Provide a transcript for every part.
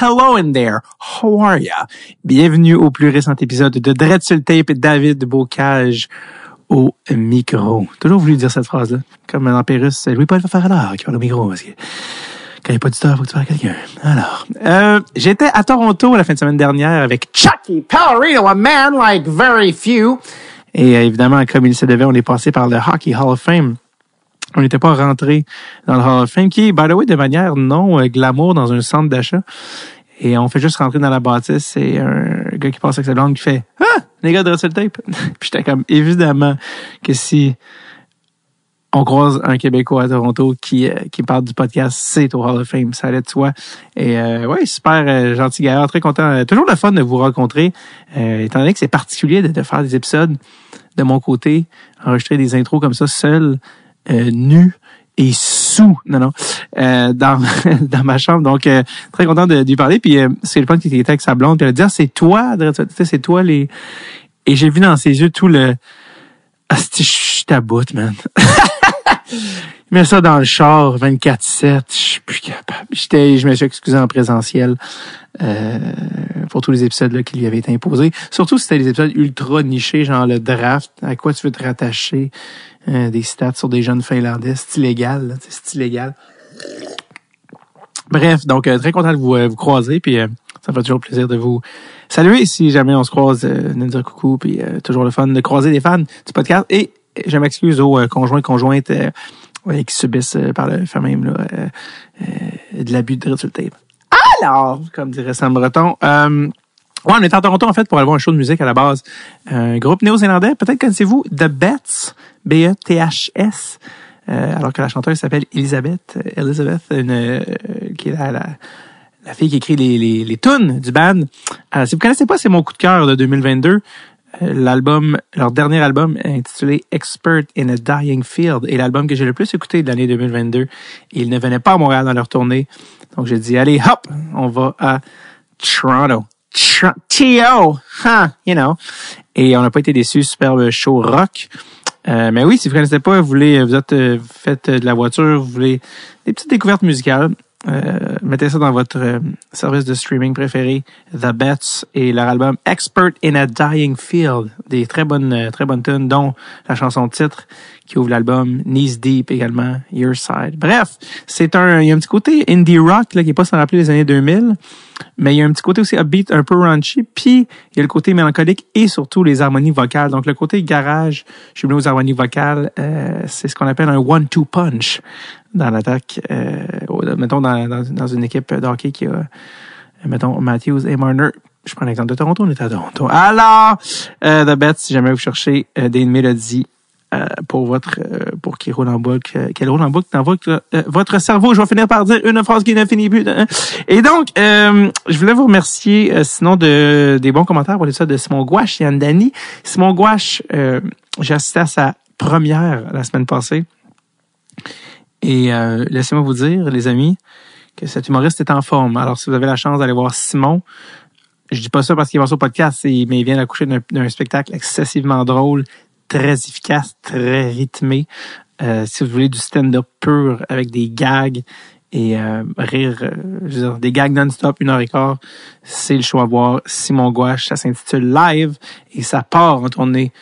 hello in there. How are ya? Bienvenue au plus récent épisode de Dread sur le tape. David Bocage au micro. Toujours voulu dire cette phrase-là. Comme un Pérus, Louis-Paul l'heure qui parle au micro parce que quand il n'y a pas temps, faut que tu quelqu'un. Alors, euh, j'étais à Toronto la fin de semaine dernière avec Chucky Palorino, a man like very few. Et euh, évidemment, comme il se devait, on est passé par le Hockey Hall of Fame on n'était pas rentré dans le Hall of Fame, qui est, by the way, de manière non euh, glamour dans un centre d'achat. Et on fait juste rentrer dans la bâtisse. C'est un gars qui passe avec sa blonde qui fait Ah! Les gars de Russell Tape. Puis j'étais comme évidemment que si on croise un Québécois à Toronto qui, euh, qui parle du podcast, c'est au Hall of Fame. Ça allait de soi. Et euh, ouais, super gentil gars, très content. toujours le fun de vous rencontrer. étant donné que c'est particulier de, de, faire des épisodes de mon côté, enregistrer des intros comme ça seul euh, nu et sous, non, non, euh, dans, dans ma chambre. Donc, euh, très content de, lui parler. Puis, c'est le point qui était avec sa blonde. Puis, elle a dit, ah, c'est toi, c'est toi les... Et j'ai vu dans ses yeux tout le... Ah, je suis man. mets ça dans le char 24-7. Je suis plus capable. J'étais, je me suis excusé en présentiel euh, pour tous les épisodes là, qui lui avaient été imposés. Surtout si c'était des épisodes ultra nichés, genre le draft, à quoi tu veux te rattacher, euh, des stats sur des jeunes Finlandais, c'est illégal, c'est illégal. Bref, donc euh, très content de vous, euh, vous croiser, puis ça me fait toujours plaisir de vous saluer si jamais on se croise, de nous dire coucou, puis toujours le fun de croiser des fans du podcast. Et je m'excuse aux conjoints conjointes qui subissent par le fait même là, de l'abus de résultat. Alors, comme dirait Sam Breton, Ouais, on est à Toronto, en fait, pour aller voir un show de musique à la base. Un groupe néo-zélandais, peut-être connaissez-vous The Bets, B-E-T-H-S, euh, alors que la chanteuse s'appelle Elizabeth, Elizabeth, une, euh, qui est la, la, fille qui écrit les, les, les tunes du band. Euh, si vous connaissez pas, c'est mon coup de cœur de 2022. L'album, leur dernier album intitulé Expert in a Dying Field est l'album que j'ai le plus écouté de l'année 2022. Et ils ne venaient pas à Montréal dans leur tournée. Donc j'ai dit, allez, hop, on va à Toronto. T.O. Huh, you know. Et on n'a pas été déçus. Superbe show rock. Euh, mais oui, si vous ne connaissez pas, vous voulez, vous êtes, euh, faites de la voiture, vous voulez des petites découvertes musicales, euh, mettez ça dans votre euh, service de streaming préféré, The Bets et leur album Expert in a Dying Field. Des très bonnes, euh, très bonnes tunes, dont la chanson titre qui ouvre l'album, Knees Deep également, Your Side. Bref, c'est un, il y a un petit côté indie rock là, qui est pas sans rappeler les années 2000, mais il y a un petit côté aussi upbeat, un peu raunchy, puis il y a le côté mélancolique et surtout les harmonies vocales. Donc le côté garage, je suis venu aux harmonies vocales, euh, c'est ce qu'on appelle un one-two punch dans l'attaque, euh, mettons dans, dans, une équipe de hockey qui a, mettons, Matthews et Marner. Je prends l'exemple de Toronto, on est à Toronto. Alors, euh, The Bet, si jamais vous cherchez euh, des mélodies pour votre euh, pour qu'il roule en boucle, euh, qu'elle roule en boucle dans votre votre cerveau. Je vais finir par dire une phrase qui ne finit plus. Et donc, je voulais vous remercier, sinon de des bons commentaires pour ça de Simon Gouache et Anne Dani. Simon Gouache, j'ai assisté à sa première la semaine passée. Et laissez-moi vous dire, les amis, que cet humoriste est en forme. Alors, si vous avez la chance d'aller voir Simon, je dis pas ça parce qu'il va sur le podcast, mais il vient d'accoucher d'un spectacle excessivement drôle, très efficace, très rythmé. Euh, si vous voulez du stand-up pur avec des gags et euh, rire, euh, je veux dire, des gags non-stop, une heure et quart, c'est le choix à voir. Simon Gouache, ça s'intitule Live et ça part en tournée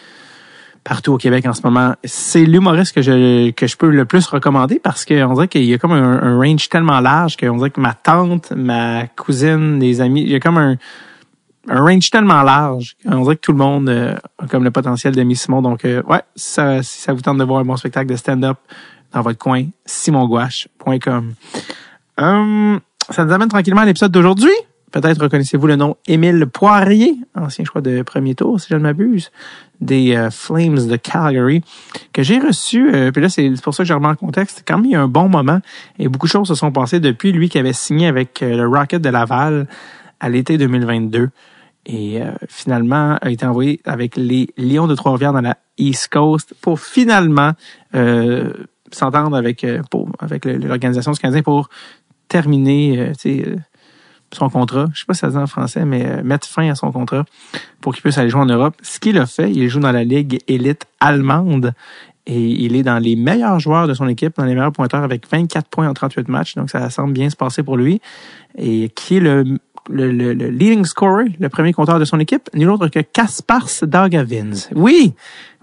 partout au Québec en ce moment. C'est l'humoriste que je que je peux le plus recommander parce qu'on dirait qu'il y a comme un, un range tellement large qu'on dirait que ma tante, ma cousine, des amis, il y a comme un un range tellement large. On dirait que tout le monde euh, a comme le potentiel d'aimer Simon. Donc, euh, ouais, ça, si ça vous tente de voir un bon spectacle de stand-up dans votre coin, simongouache.com. Hum, ça nous amène tranquillement à l'épisode d'aujourd'hui. Peut-être reconnaissez-vous le nom Émile Poirier, ancien choix de premier tour, si je ne m'abuse, des euh, Flames de Calgary, que j'ai reçu. puis là, c'est pour ça que je remets en contexte. Quand même, il y a un bon moment et beaucoup de choses se sont passées depuis lui qui avait signé avec le Rocket de Laval à l'été 2022 et euh, finalement a été envoyé avec les Lions de Trois-Rivières dans la East Coast pour finalement euh, s'entendre avec euh, pour, avec l'organisation du Canadien pour terminer son contrat. Je sais pas si ça se dit en français, mais mettre fin à son contrat pour qu'il puisse aller jouer en Europe. Ce qu'il a fait, il joue dans la ligue élite allemande Et il est dans les meilleurs joueurs de son équipe, dans les meilleurs pointeurs avec 24 points en 38 matchs. Donc, ça semble bien se passer pour lui. Et qui est le, le, le, le leading scorer, le premier compteur de son équipe? Nul autre que Kaspars Dargavins. Oui!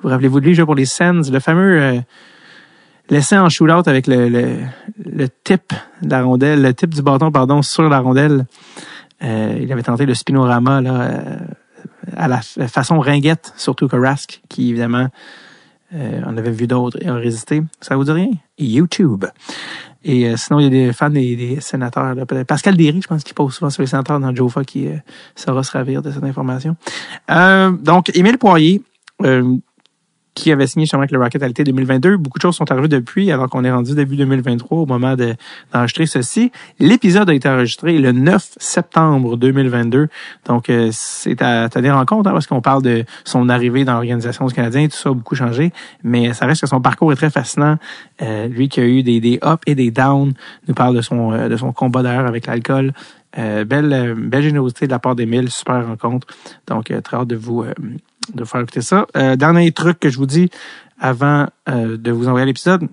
Vous rappelez-vous de lui, jouer pour les Sens, le fameux euh, l'essai en shootout avec le, le, le tip de la rondelle, le tip du bâton, pardon, sur la rondelle. Euh, il avait tenté le spinorama là, euh, à la façon ringuette, surtout que Rask, qui évidemment euh, on avait vu d'autres et a résisté. Ça vous dit rien? YouTube. Et euh, sinon, il y a des fans des, des sénateurs. Là. Pascal Derry, je pense qu'il pose souvent sur les sénateurs dans Jofa qui euh, saura se ravir de cette information. Euh, donc, Émile Poirier, euh, qui avait signé justement avec le Rocket à l'été 2022. Beaucoup de choses sont arrivées depuis, alors qu'on est rendu début 2023 au moment de- d'enregistrer ceci. L'épisode a été enregistré le 9 septembre 2022. Donc, euh, c'est à tenir en compte, hein, parce qu'on parle de son arrivée dans l'organisation du Canadien, tout ça a beaucoup changé. Mais ça reste que son parcours est très fascinant. Euh, lui qui a eu des, des ups et des downs, nous parle de son, euh, de son combat d'ailleurs avec l'alcool. Euh, belle, euh, belle générosité de la part d'Emile, super rencontre. Donc, euh, très hâte de vous, de faire écouter ça. Euh, dernier truc que je vous dis avant euh, de vous envoyer l'épisode,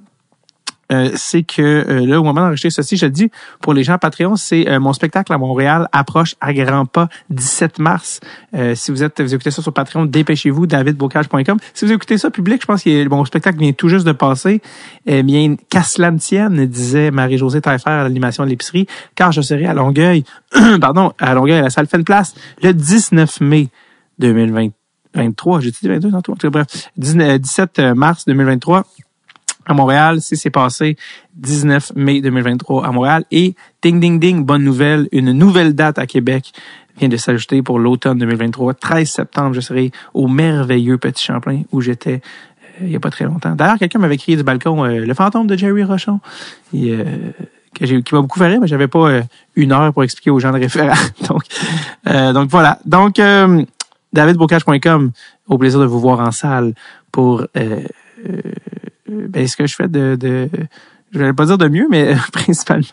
euh, c'est que euh, là, au moment d'enregistrer ceci, je le dis, pour les gens Patreon, c'est euh, mon spectacle à Montréal approche à grands pas 17 mars. Euh, si vous êtes, vous écoutez ça sur Patreon, dépêchez-vous, davidbocage.com. Si vous écoutez ça public, je pense que mon spectacle vient tout juste de passer. Eh bien, qu'à tienne, disait Marie-Josée Taillefer à l'animation de l'épicerie, car je serai à Longueuil, pardon, à Longueuil, à la salle Fait Place, le 19 mai 2023. J'ai dit 22 tantôt. Bref, 19 17 mars 2023 à Montréal. Si c'est passé 19 mai 2023 à Montréal. Et ding, ding, ding, bonne nouvelle, une nouvelle date à Québec vient de s'ajouter pour l'automne 2023. 13 septembre, je serai au merveilleux Petit Champlain où j'étais euh, il y a pas très longtemps. D'ailleurs, quelqu'un m'avait crié du balcon euh, le fantôme de Jerry Rochon. Et, euh, que qui m'a beaucoup fait mais j'avais pas euh, une heure pour expliquer aux gens de référent. donc, euh, donc voilà. Donc, euh, davidbocage.com, au plaisir de vous voir en salle pour euh, euh, ben, ce que je fais de, de je vais pas dire de mieux, mais principalement,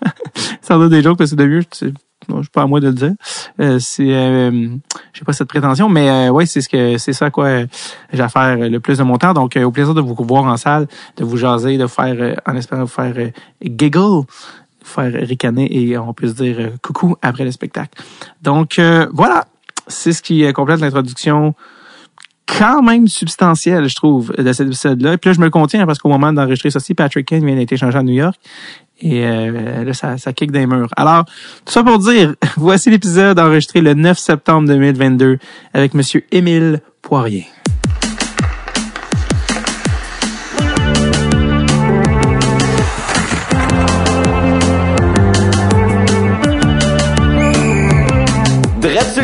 sans dire des jokes parce que de mieux, c'est non, je pas à moi de le dire. Euh, c'est, euh, j'ai pas cette prétention, mais euh, ouais, c'est ce que c'est ça quoi euh, j'ai à faire le plus de mon temps. Donc, euh, au plaisir de vous voir en salle, de vous jaser, de faire, euh, en espérant vous faire euh, giggle, vous faire ricaner et on peut se dire euh, coucou après le spectacle. Donc euh, voilà, c'est ce qui euh, complète l'introduction quand même substantielle, je trouve, de cet épisode-là. Puis là, je me contiens parce qu'au moment d'enregistrer ceci, Patrick Kane vient d'être échangé à New York. Et euh, là, ça, ça kick des murs. Alors, tout ça pour dire, voici l'épisode enregistré le 9 septembre 2022 avec Monsieur Émile Poirier.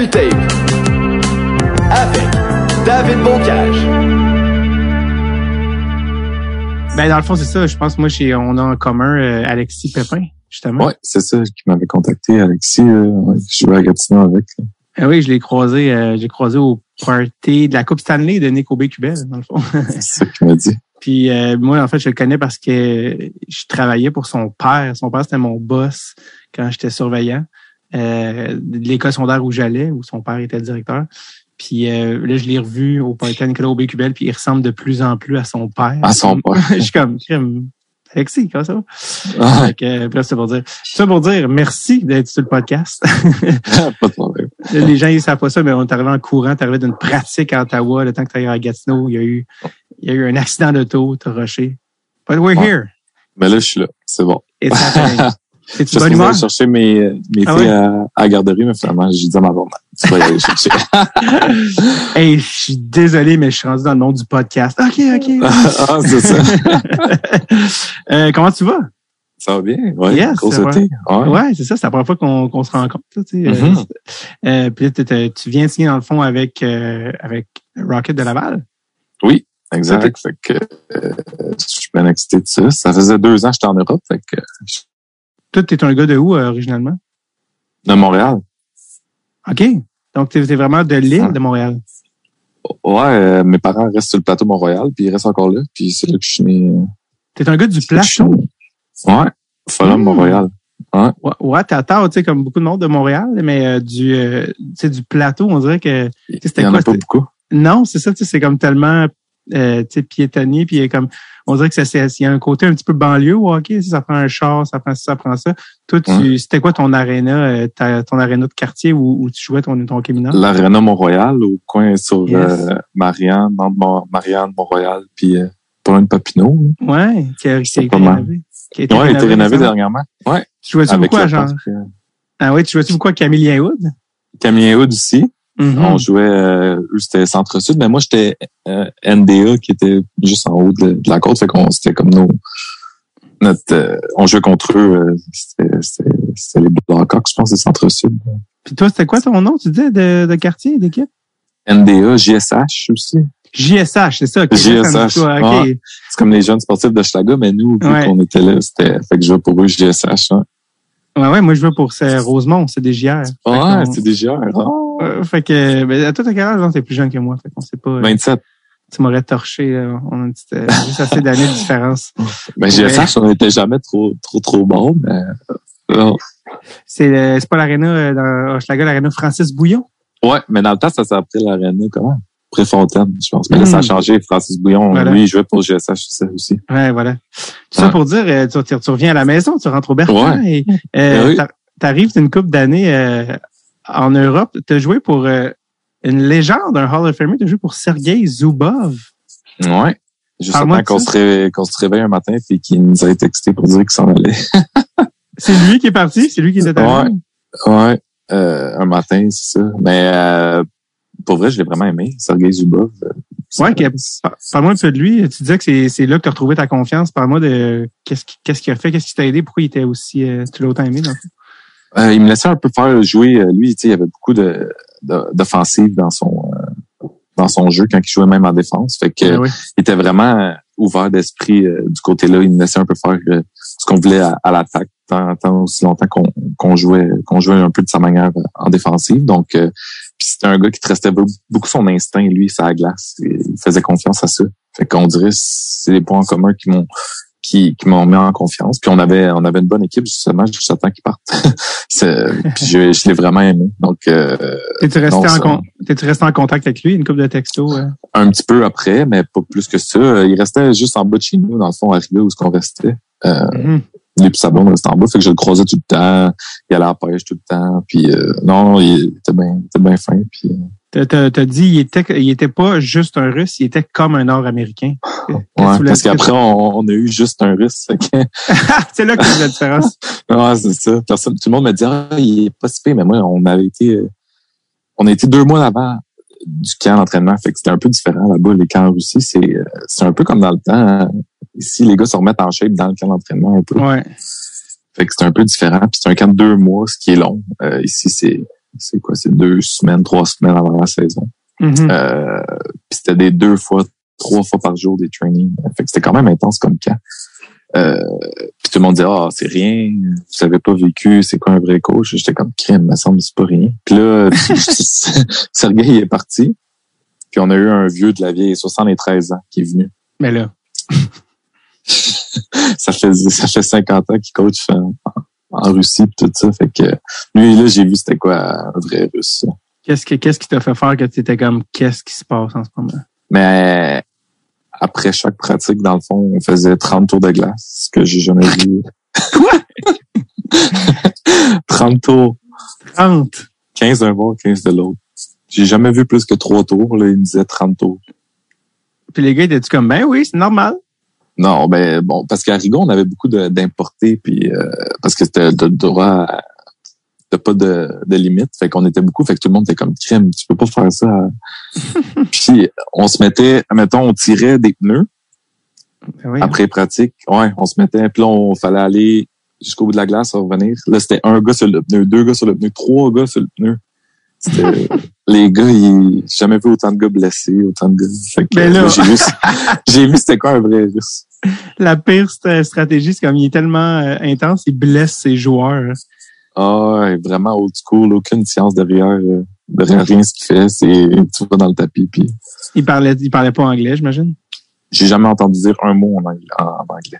Tape. Avec David Bocage. Ben, dans le fond, c'est ça. Je pense, moi, chez, on a en commun euh, Alexis Pépin, justement. Ouais, c'est ça qui m'avait contacté, Alexis. Euh, ouais, je jouais à Gatineau avec. Ah oui, je l'ai croisé, euh, j'ai croisé au party de la Coupe Stanley de Nick Aubé-Cubel, dans le fond. C'est ça qu'il m'a dit. Puis euh, moi, en fait, je le connais parce que je travaillais pour son père. Son père, c'était mon boss quand j'étais surveillant euh, de l'école secondaire où j'allais, où son père était directeur. Puis euh, là, je l'ai revu au à Nicolas Aubé-Cubel, puis il ressemble de plus en plus à son père. À son père. je suis comme, crime, Alexis, comment ça va? Ah, Fait que, euh, bref, c'est pour dire. Ça pour dire merci d'être sur le podcast. pas de problème. Les gens, ils savent pas ça, mais on est arrivé en courant, t'es arrivé d'une pratique à Ottawa, le temps que tu à Gatineau, il y a eu, il y a eu un accident d'auto, t'as rushé. But we're Ouais. here. Mais là, je suis là. C'est bon. It's happening. Je suis allé chercher mes, mes Ah filles ouais? à, à la garderie, mais finalement, j'ai dit à ma blonde, tu vas y aller chercher. Hey, je suis désolé, mais je suis rendu dans le monde du podcast. OK, OK. ah, c'est ça. Euh, comment tu vas? Ça va bien? Ouais. Yes. Ouais. Ouais, c'est ça, c'est la première fois qu'on se rencontre. Tu sais, euh, Mhm. euh, puis là, t'étais- tu viens de signer dans le fond avec, euh, avec Rocket de Laval? Oui, exact. Fait que, euh, je suis bien excité de ça. Ça faisait deux ans que j'étais en Europe, fait que, Toi, t'es un gars de où, euh, originalement? de Montréal. OK. Donc, t'es t'es vraiment de l'île de Montréal. Ouais, euh, mes parents restent sur le plateau Mont-Royal, puis ils restent encore là, puis c'est là que je suis né. euh, T'es un gars du plateau? Ouais, Fulham, Hmm. Mont-Royal. Ouais, ouais t'as tort, tu sais, comme beaucoup de monde de Montréal, mais euh, du, euh, du plateau, on dirait que c'était y en quoi, a pas c'était- beaucoup. non, c'est ça, tu sais, c'est comme tellement euh, puis comme on dirait que ça c'est il y a un côté un petit peu banlieue au hockey, ça prend un char, ça prend ça, ça prend ça. Toi, tu c'était quoi ton aréna, euh, ta- ton aréna de quartier où, où tu jouais ton ton? L'Arena Mont-Royal, au coin sur Yes. euh, Marianne, Mont- Marianne, Mont-Royal, puis euh, de Papineau. Ouais, qui a, été rénové. Ouais, il a été rénové dernièrement. Ouais. Tu jouais-tu beaucoup à genre? euh, Ah oui, tu jouais-tu beaucoup à Camille Wood? Camille Hood aussi. Mhm. On jouait, euh, eux, c'était Centre-Sud, mais moi, j'étais euh, NDA qui était juste en haut de, de la côte. Fait qu'on c'était comme nos. Notre, euh, on jouait contre eux. euh, c'était, les Blackhawks, je pense, c'est Centre-Sud. Puis toi, c'était quoi ton nom, tu disais, de, de quartier, d'équipe? NDA, JSH aussi. JSH, c'est ça. JSH, Ok. ouais. C'est comme les jeunes sportifs de Schlaga, mais nous, vu Ouais. qu'on était là, c'était, fait que je jouais pour eux, JSH. Hein. Ouais, ouais, moi, je veux pour c'est Rosemont, c'est des JR. Ouais, qu'on- c'est des JR. hein. Euh, fait que, ben, à toi, t'as quel âge? T'es plus jeune que moi. Fait qu'on sait pas. euh, 27. tu m'aurais torché. là. On a une petite, euh, juste assez d'années de différence. Ben, JSH, on n'était jamais trop, trop, trop bon, mais, euh, non. C'est, euh, c'est pas l'aréna euh, dans Hochelaga, l'aréna Francis Bouillon? Ouais, mais dans le temps, ça s'appelait l'Arena, comment? Préfontaine, je pense. Mais là, ça a Hmm. changé. Francis Bouillon, Voilà. lui, il jouait pour GSH ça aussi. Ouais, voilà. Tout ça Ouais. pour dire, euh, tu, reviens à la maison, tu rentres au Bertrand et euh, Ben oui. t'arrives d'une couple d'années euh, en Europe. T'as joué pour euh, une légende, un Hall of Famer. T'as joué pour Sergei Zubov. Ouais. Juste avant qu'on se, réveille, se réveille un matin et qu'il nous ait texté pour dire qu'il s'en allait. C'est lui qui est parti, c'est lui qui était arrivé. Ouais. Euh, un matin, c'est ça. Mais euh, pour vrai, je l'ai vraiment aimé, Sergei Zubov. Ouais, Parle-moi un peu de lui. Tu disais que c'est, là que tu as retrouvé ta confiance. Parle-moi de qu'est-ce, qui- qu'est-ce qu'il a fait, qu'est-ce qui t'a aidé, pourquoi il était aussi, euh, tu l'as autant aimé. Dans le. Euh, il me laissait un peu faire jouer. euh, Lui, tu sais, il y avait beaucoup de, de- d'offensives dans son euh, dans son jeu quand il jouait même en défense. Fait que Ah oui. il était vraiment ouvert d'esprit euh, du côté-là. Il me laissait un peu faire euh, ce qu'on voulait à, à l'attaque, tant, tant aussi longtemps qu'on, jouait qu'on jouait un peu de sa manière euh, en défensive. Donc, euh, c'était un gars qui restait beaucoup son instinct, lui, la glace. Il faisait confiance à ça. Fait qu'on dirait que c'est des points en commun qui m'ont qui, qui m'ont mis en confiance. Puis on avait on avait une bonne équipe justement jusqu'à temps qu'il parte. C'est- puis je, je l'ai vraiment aimé. Donc euh, T'es-tu resté, non, en con- resté en contact avec lui, une couple de textos? euh? un petit peu après, mais pas plus que ça. Il restait juste en bas de chez nous, dans le fond, arrivé où ce qu'on restait. Euh, lui et sa blonde restaient en bas, fait que je le croisais tout le temps. Il allait à la pêche tout le temps. Puis euh, non, il était bien, il était bien fin. Puis euh, T'as, t'as- t'as dit il était, il était pas juste un Russe, il était comme un Nord-Américain. Ouais, parce qu'après on, on a eu juste un russe. Que, c'est là que c'est la différence. ouais, c'est ça. Personne, tout le monde me dit ah, il est pas si pire, mais moi on avait été, euh, on a été deux mois avant du camp d'entraînement, fait que c'était un peu différent là-bas. Les camps en Russie, c'est euh, c'est un peu comme dans le temps. hein. Ici, les gars se remettent en shape dans le camp d'entraînement un peu. Ouais. Fait que c'est un peu différent. Puis c'est un camp de deux mois, ce qui est long. Euh, ici, c'est c'est quoi? C'est deux semaines, trois semaines avant la saison. Mhm. Euh, puis c'était des deux fois, trois fois par jour des trainings. Fait que c'était quand même intense comme camp. Euh, puis tout le monde disait, ah, c'est rien, vous avez pas vécu, c'est quoi un vrai coach? J'étais comme crime, me semble, c'est pas rien. Puis là, Sergei il est parti. Puis on a eu un vieux de la vieille, 73 ans, qui est venu. Mais là, ça fait ça fait 50 ans qu'il coach en, en Russie pis tout ça. Fait que lui, là, j'ai vu c'était quoi un vrai russe. ça. qu'est-ce, que, qu'est-ce qui t'a fait faire que tu étais comme qu'est-ce qui se passe en ce moment? Mais après chaque pratique, dans le fond, on faisait 30 tours de glace, ce que j'ai jamais vu. Quoi? 30 tours. 30. 15 d'un bord, 15 de l'autre. J'ai jamais vu plus que trois tours. Là, il me disait 30 tours. Puis les gars étaient-tu comme ben oui, c'est normal. Non, ben bon, parce qu'à Rigaud, on avait beaucoup d'importés, puis euh, parce que c'était de droit t'as pas de, de limite. Fait qu'on était beaucoup, fait que tout le monde était comme crème, tu peux pas faire ça. puis on se mettait, mettons, on tirait des pneus Ben oui. après pratique. Ouais, on se mettait, puis là, on fallait aller jusqu'au bout de la glace, revenir. Là, c'était un gars sur le pneu, deux gars sur le pneu, trois gars sur le pneu. C'était, les gars, ils, j'ai jamais vu autant de gars blessés, autant de gars. Fait que, Ben j'ai vu, j'ai vu c'était quoi un vrai russe. La pire st- stratégie, c'est comme il est tellement euh, intense, il blesse ses joueurs. Ah, ouais, vraiment old school, aucune science derrière, euh, derrière rien ce qu'il fait. C'est, tu vas dans le tapis, puis Il parlait, il parlait pas anglais, j'imagine? j'ai jamais entendu dire un mot en anglais. En, en anglais.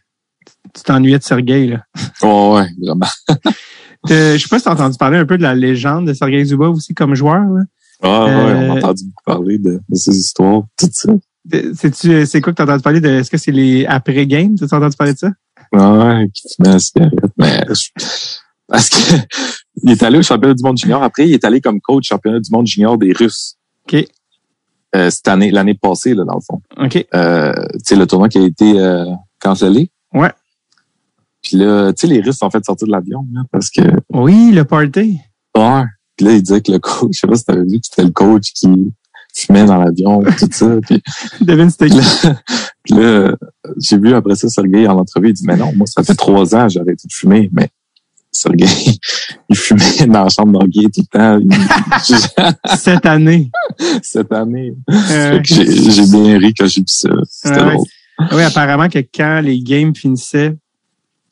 Tu t'ennuyais de Sergei, là. Oh, ouais, vraiment. Je sais pas si t'as entendu parler un peu de la légende de Sergei Zubov aussi comme joueur. Là. Ah, ouais, Euh, on a entendu beaucoup parler de, de ces histoires, tout ça. C'est-tu, c'est quoi que t'as entendu parler de, est-ce que c'est les après-games? T'as entendu parler de ça? Ouais, qui fumait la cigarette. Mais, je- parce que, il est allé au championnat du monde junior. Après, il est allé comme coach championnat du monde junior des Russes. OK. Euh, cette année, l'année passée, là, dans le fond. OK. Euh, tu sais, le tournoi qui a été euh, cancellé. Ouais. Puis là, tu sais, les Russes sont fait sortir de l'avion, là, parce que, Oui, le party. ouais. Puis là, il disait que le coach, je sais pas si t'avais vu que c'était le coach qui fumait dans l'avion, tout ça. Puis Devine c'était Puis qui. là, puis là, j'ai vu après ça Sergei en entrevue, il dit, mais non, moi, ça fait trois ans, j'ai arrêté de fumer, mais Sergei, il fumait dans la chambre d'Anguille tout le temps. Il- Cette année. Cette année. Euh, Fait que J'ai bien ri quand j'ai vu ça. C'était drôle. oui, apparemment que quand les games finissaient,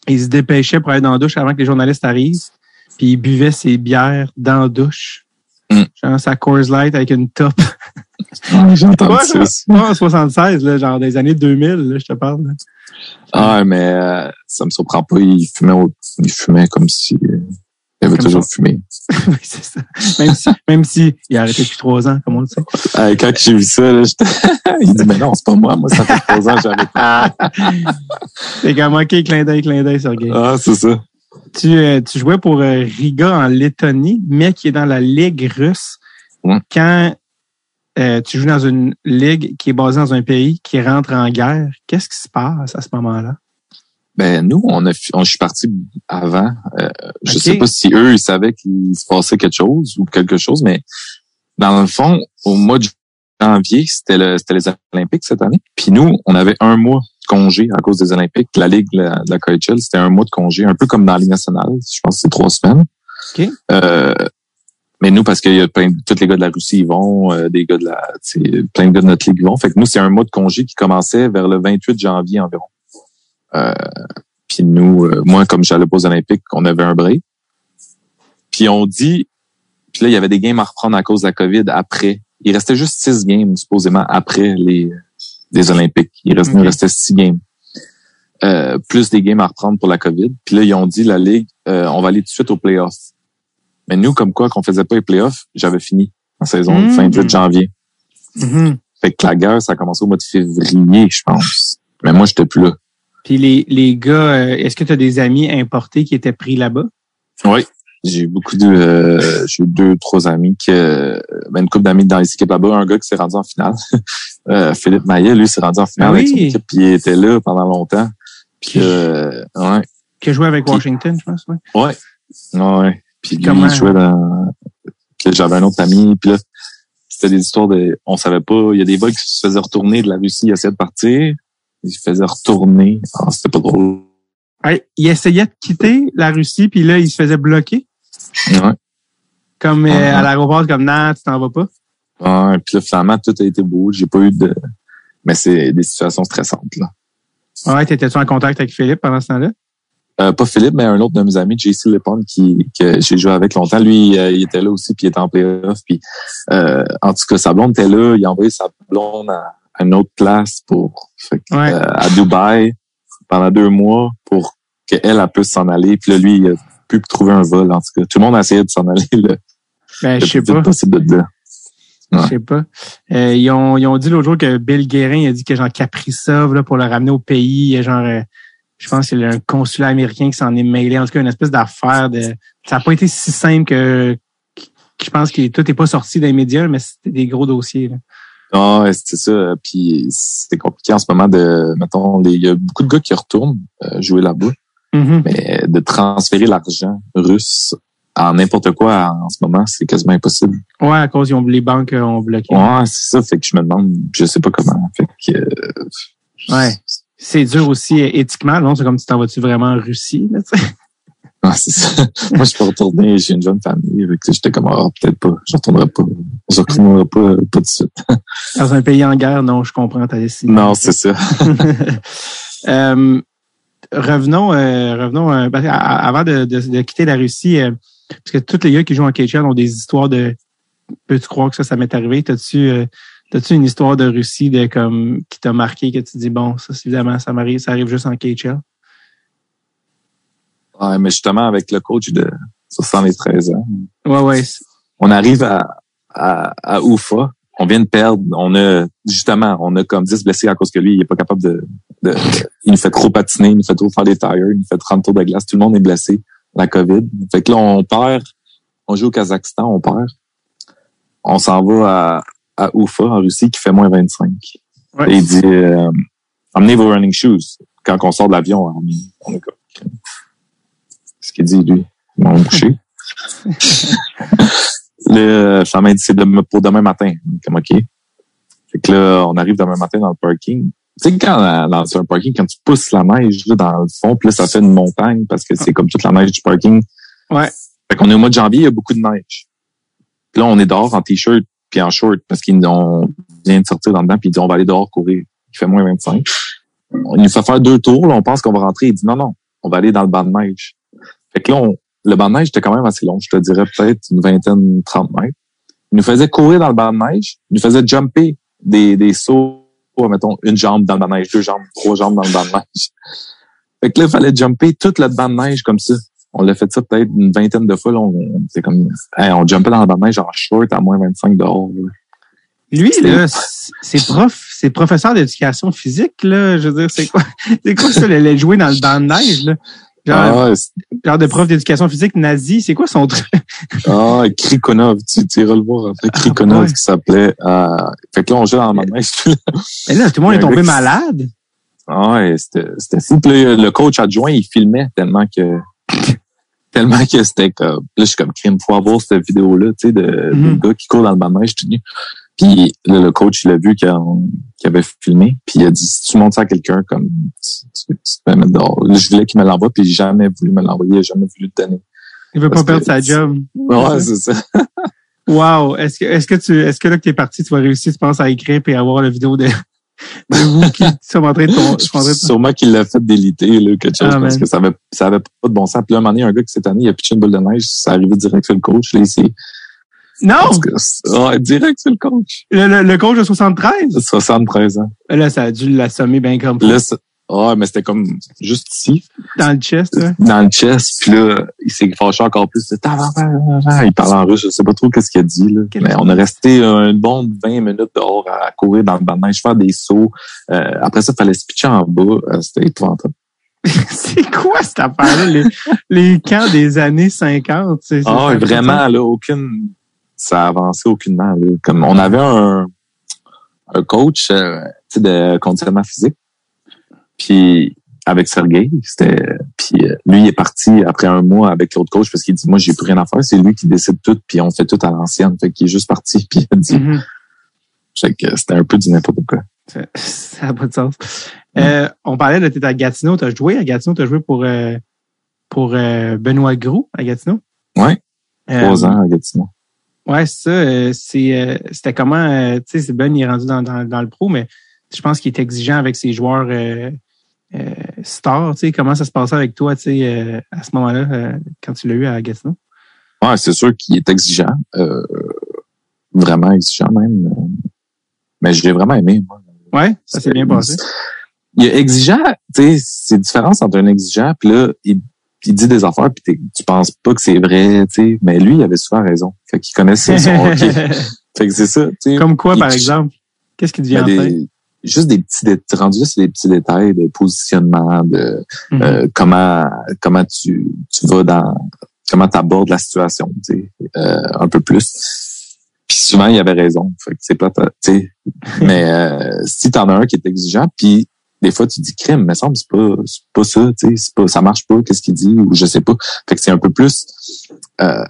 ils se dépêchaient pour aller dans la douche avant que les journalistes arrivent. Puis ils buvaient ses bières dans la douche. Mm. Genre sa Coors Light avec une top. Ouais, J'ai entendu ça aussi. Pas en 76, là, genre des années 2000, là, je te parle. là. Ah, mais euh, ça me surprend pas. Il fumait, au- il fumait comme si euh, il avait Comme toujours ça. fumé. oui, c'est ça. Même si, même si il a arrêté depuis trois ans, comme on le sait. Euh, quand j'ai vu ça, là, il dit, mais non, c'est pas moi. Moi, ça fait trois ans que j'ai arrêté. C'est comme, OK, clin d'œil, clin d'œil, Sergei. Ah, c'est ça. Tu, euh, tu jouais pour euh, Riga en Lettonie, mais qui est dans la Ligue russe. Quand euh, tu joues dans une ligue qui est basée dans un pays qui rentre en guerre, qu'est-ce qui se passe à ce moment-là? Ben nous, on a, on, je suis parti avant. Euh, je Ok. sais pas si eux, ils savaient qu'il se passait quelque chose ou quelque chose, mais dans le fond, au mois de janvier, c'était le, c'était les Olympiques cette année. Puis nous, on avait un mois de congé à cause des Olympiques. La ligue de la, la KHL, c'était un mois de congé, un peu comme dans la Ligue nationale. Je pense que c'est trois semaines. Ok. Euh, mais nous, parce qu'il y a plein, de- tous les gars de la Russie, ils vont, euh, des gars de la, plein de gars de notre ligue y vont. Fait que nous, c'est un mois de congé qui commençait vers le 28 janvier environ. Euh, puis nous, euh, moi, comme j'allais aux Olympiques, on avait un break. Puis on dit, puis là, il y avait des games à reprendre à cause de la COVID après. Il restait juste six games, supposément, après les, les Olympiques. Il restait, il restait six games. Euh, plus des games à reprendre pour la COVID. Puis là, ils ont dit, la Ligue, euh, on va aller tout de suite aux playoffs. Mais nous, comme quoi, qu'on faisait pas les playoffs, j'avais fini en saison, Mhm. fin de janvier. Mhm. Fait que la guerre, ça a commencé au mois de février, je pense. Mais moi, j'étais plus là. Puis les, les gars, euh, est-ce que tu as des amis importés qui étaient pris là-bas? Oui. J'ai eu beaucoup de, euh, j'ai eu deux, trois amis que, ben, une couple d'amis dans les équipes là-bas. Un gars qui s'est rendu en finale. Euh, Philippe Maillet, lui, s'est rendu en finale Ah avec son oui. équipe, puis il était là pendant longtemps. Puis, euh, ouais, Qui a joué avec Washington, je pense. Ouais. ouais, ouais. Puis lui, Comment- il jouait dans, j'avais un autre ami, puis là, c'était des histoires de, on savait pas, il y a des gars qui se faisaient retourner de la Russie, ils essayaient de partir, ils se faisaient retourner. Ah, c'était pas drôle. Hey, il essayait de quitter la Russie, puis là, il se faisait bloquer. Ouais. Comme euh, Ah. à l'aéroport, comme non, tu t'en vas pas. Ouais, puis là, finalement, tout a été beau. J'ai pas eu de, mais c'est des situations stressantes, là. Ouais, t'étais-tu en contact avec Philippe pendant ce temps-là? Euh, pas Philippe, mais un autre de mes amis, JC Lepon, qui que j'ai joué avec longtemps. Lui, euh, il était là aussi, puis il était en playoff. Puis, euh, en tout cas, sa blonde était là. Il a envoyé sa blonde à, à une autre place pour fait que, Ouais. euh, à Dubaï pendant deux mois pour qu'elle elle puisse s'en aller. Puis là, lui, il a pu trouver un vol. En tout cas, tout le monde a essayé de s'en aller le, Ben, le je sais pas. possible de là. Je sais pas. Euh, ils, ont, ils ont dit l'autre jour que Bill Guérin il a dit que genre Kaprizov là, pour le ramener au pays, il y a genre euh, je pense qu'il y a un consulat américain qui s'en est mêlé. En tout cas, une espèce d'affaire de. Ça n'a pas été si simple que, que je pense que tout n'est pas sorti des médias, mais c'était des gros dossiers. Là. Ouais, c'est ça. Puis c'est compliqué en ce moment de, mettons, il y a beaucoup de gars qui retournent euh, jouer là-bas. Mhm. Mais de transférer l'argent russe en n'importe quoi en ce moment, c'est quasiment impossible. Ouais, à cause ont, les banques euh, ont bloqué. Ouais, c'est ça. Fait que je me demande, je sais pas comment. Fait que, euh, Ouais. C'est dur aussi éthiquement. Non, c'est comme tu t'en vas-tu vraiment en Russie, là, tu sais? ouais, c'est ça. Moi, je peux retourner, j'ai une jeune famille. J'étais comme, ah, peut-être pas. Je retournerai pas. Je retournerai pas, euh, pas tout de suite. Dans un pays en guerre, non, je comprends ta décision. Non, c'est ça. Euh, revenons, euh, revenons euh, à- avant de, de- de quitter la Russie, euh, parce que tous les gars qui jouent en KHL ont des histoires de. Peux-tu croire que ça, ça m'est arrivé? T'as-tu, euh, t'as-tu une histoire de Russie de comme qui t'a marqué que tu dis bon, ça évidemment ça m'arrive, ça arrive juste en KHL? Ouais, mais justement, avec le coach de 73 ans, Ouais, ouais. on arrive à, à, à Oufa. on vient de perdre. On a justement, on a comme 10 blessés à cause que lui, il est pas capable de, de, il nous fait trop patiner, il nous fait trop faire des tires, il nous fait 30 tours de glace. Tout le monde est blessé. La COVID. Fait que là, on perd. On joue au Kazakhstan, on perd. On s'en va à, à Ufa, en Russie, qui fait moins 25. Ouais. Et il dit, euh, amenez vos running shoes. Quand on sort de l'avion, on, on est comme, ce qu'il dit, lui. Ils m'ont couché. Le chemin dit, c'est pour demain matin. Comme, OK. Fait que là, on arrive demain matin dans le parking. Tu sais, quand euh, dans un parking, quand tu pousses la neige là, dans le fond, puis là, ça fait une montagne parce que c'est comme toute la neige du parking. Ouais. Fait qu'on est au mois de janvier, il y a beaucoup de neige. Puis là, on est dehors en t-shirt puis en short parce qu'ils ont vient de sortir dans dedans puis ils disent on va aller dehors courir. Il fait moins 25. On nous fait faire deux tours, là, on pense qu'on va rentrer. Il dit non, non, on va aller dans le banc de neige. Fait que là, on- le banc de neige était quand même assez long. Je te dirais peut-être une vingtaine, trente mètres. Il nous faisait courir dans le banc de neige. Il nous faisait jumper des, des sauts, mettons, une jambe dans le banc de neige, deux jambes, trois jambes dans le banc de neige. Fait que là, il fallait jumper toute le banc de neige comme ça. On l'a fait ça peut-être une vingtaine de fois. Là, on, c'est comme, hey, on jumpait dans de neige en short à moins 25 dehors. là. Lui, C'est- là, c'est prof, c'est professeur d'éducation physique, là. Je veux dire, c'est quoi, c'est quoi ça, le, le jouer dans le banc de neige, là? Genre, Ah, genre de prof d'éducation physique nazi, c'est quoi son truc? ah, Krikonov, tu, tu iras le voir après. Krikonov ouais. qui s'appelait. Euh, fait que là, on jouait dans de neige. Mais là, tout le monde est tombé malade. Ah ouais, c'était c'était fou. Puis le coach adjoint, il filmait tellement que tellement que c'était comme là je suis comme crime faut avoir cette vidéo là tu sais de des gars qui courent dans le neige tout nu. Puis là le coach il a vu qu'il avait filmé puis il a dit si tu montres ça à quelqu'un comme tu, tu, tu peux mettre dehors. Là, je voulais qu'il me l'envoie puis j'ai jamais voulu me l'envoyer, il a jamais voulu le donner. Il veut pas perdre sa job. Ouais, c'est ça. Wow. Est-ce que, est-ce que tu, est-ce que là que t'es parti, tu vas réussir, tu penses à écrire et avoir la vidéo de vous qui ton, de- Sûrement qu'il l'a fait déliter là, quelque chose Ah, parce man. que ça avait ça avait pas de bon sens. Puis là, un moment donné, un gars qui cette année, il a pitché une boule de neige, ça arrivé direct sur le coach. Là, c'est Non! Direct sur le coach. Le, le, le coach de 73? 73 ans. Là, ça a dû l'assommer bien comme Là, c'est- ouais, mais c'était comme juste ici, dans le chest, là. dans le chest. Puis là, il s'est fâché encore plus. C'était tabarnak. Il parlait en russe, je sais pas trop qu'est-ce qu'il a dit. Là. Mais on a resté une bonne 20 minutes dehors à courir dans le banc de faire des sauts. Euh, après ça, il fallait se pitcher en bas. Euh, C'était épouvantable. c'est quoi cette affaire-là? Les, les camps des années 50? c'est- c'est- Ah, vraiment, là, aucune. Ça a avancé aucunement. Là. Comme on avait un, un coach euh, tu sais, de conditionnement physique. Puis avec Sergei, c'était. Puis euh, lui, il est parti après un mois avec l'autre coach parce qu'il dit Moi, j'ai plus rien à faire, c'est lui qui décide tout, puis on fait tout à l'ancienne. Fait qu'il est juste parti, puis il a dit. Fait que c'était un peu du n'importe quoi. Ça- n'a pas de sens. Euh, on parlait de t'étais à Gatineau. T'as joué à Gatineau? T'as joué pour, euh, pour euh, Benoît Gros à Gatineau? Ouais, Euh, trois ans à Gatineau. Ouais, c'est ça. c'est, c'était comment, tu sais, c'est Ben, il est rendu dans, dans, dans le pro, mais je pense qu'il est exigeant avec ses joueurs euh, stars. Tu sais, comment ça se passait avec toi, tu sais, euh, à ce moment-là, euh, quand tu l'as eu à Gatineau? Ouais, c'est sûr qu'il est exigeant. vraiment exigeant même. Mais je l'ai vraiment aimé, moi. Ouais, ça s'est bien passé. Il est exigeant, tu sais, c'est différence entre un exigeant, puis là, il, il dit des affaires, puis tu penses pas que c'est vrai, tu sais. Mais lui, il avait souvent raison. Fait qu'il connaissait son hockey. Fait que c'est ça, tu sais. Comme quoi, Il- par exemple? Qu'est-ce qui te vient Ben, en tête? Juste des petits détails, rendu là, c'est des petits détails de positionnement, de Mhm. euh, comment comment tu, tu vas dans comment tu abordes la situation, tu sais, euh, un peu plus. Puis souvent, il avait raison. Fait que c'est pas tu sais. mais euh, si t'en as un qui est exigeant, puis des fois tu dis crime, mais semble c'est pas c'est pas ça, tu sais, c'est pas ça marche pas, qu'est-ce qu'il dit ou je sais pas. Fait que c'est un peu plus euh,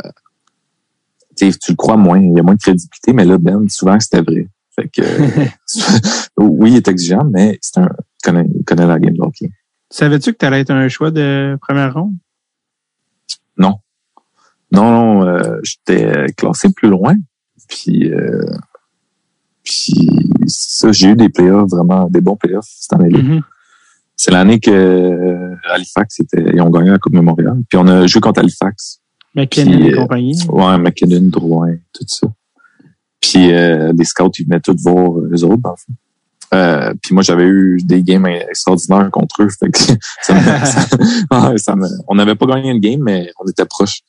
tu le crois moins, il y a moins de crédibilité, mais là Ben souvent c'était vrai. Fait que oui, il est exigeant, mais c'est un il connaît, il connaît la game de hockey. Savais-tu que tu allais être un choix de première ronde? Non, non, euh, j'étais classé plus loin. Puis, euh, puis ça, j'ai eu des playoffs, vraiment des bons playoffs cette année-là. Mhm. C'est l'année que euh, Halifax était, ils ont gagné la Coupe Memorial. Puis on a joué contre Halifax. McKinnon Puis, et euh, compagnie. Ouais, McKinnon, Drouin, tout ça. Puis euh, les scouts, ils venaient tous voir eux autres, dans le fond. Euh, puis moi, j'avais eu des games extraordinaires contre eux. Fait que ça me- ça- ouais, ça me- on n'avait pas gagné une game, mais on était proche.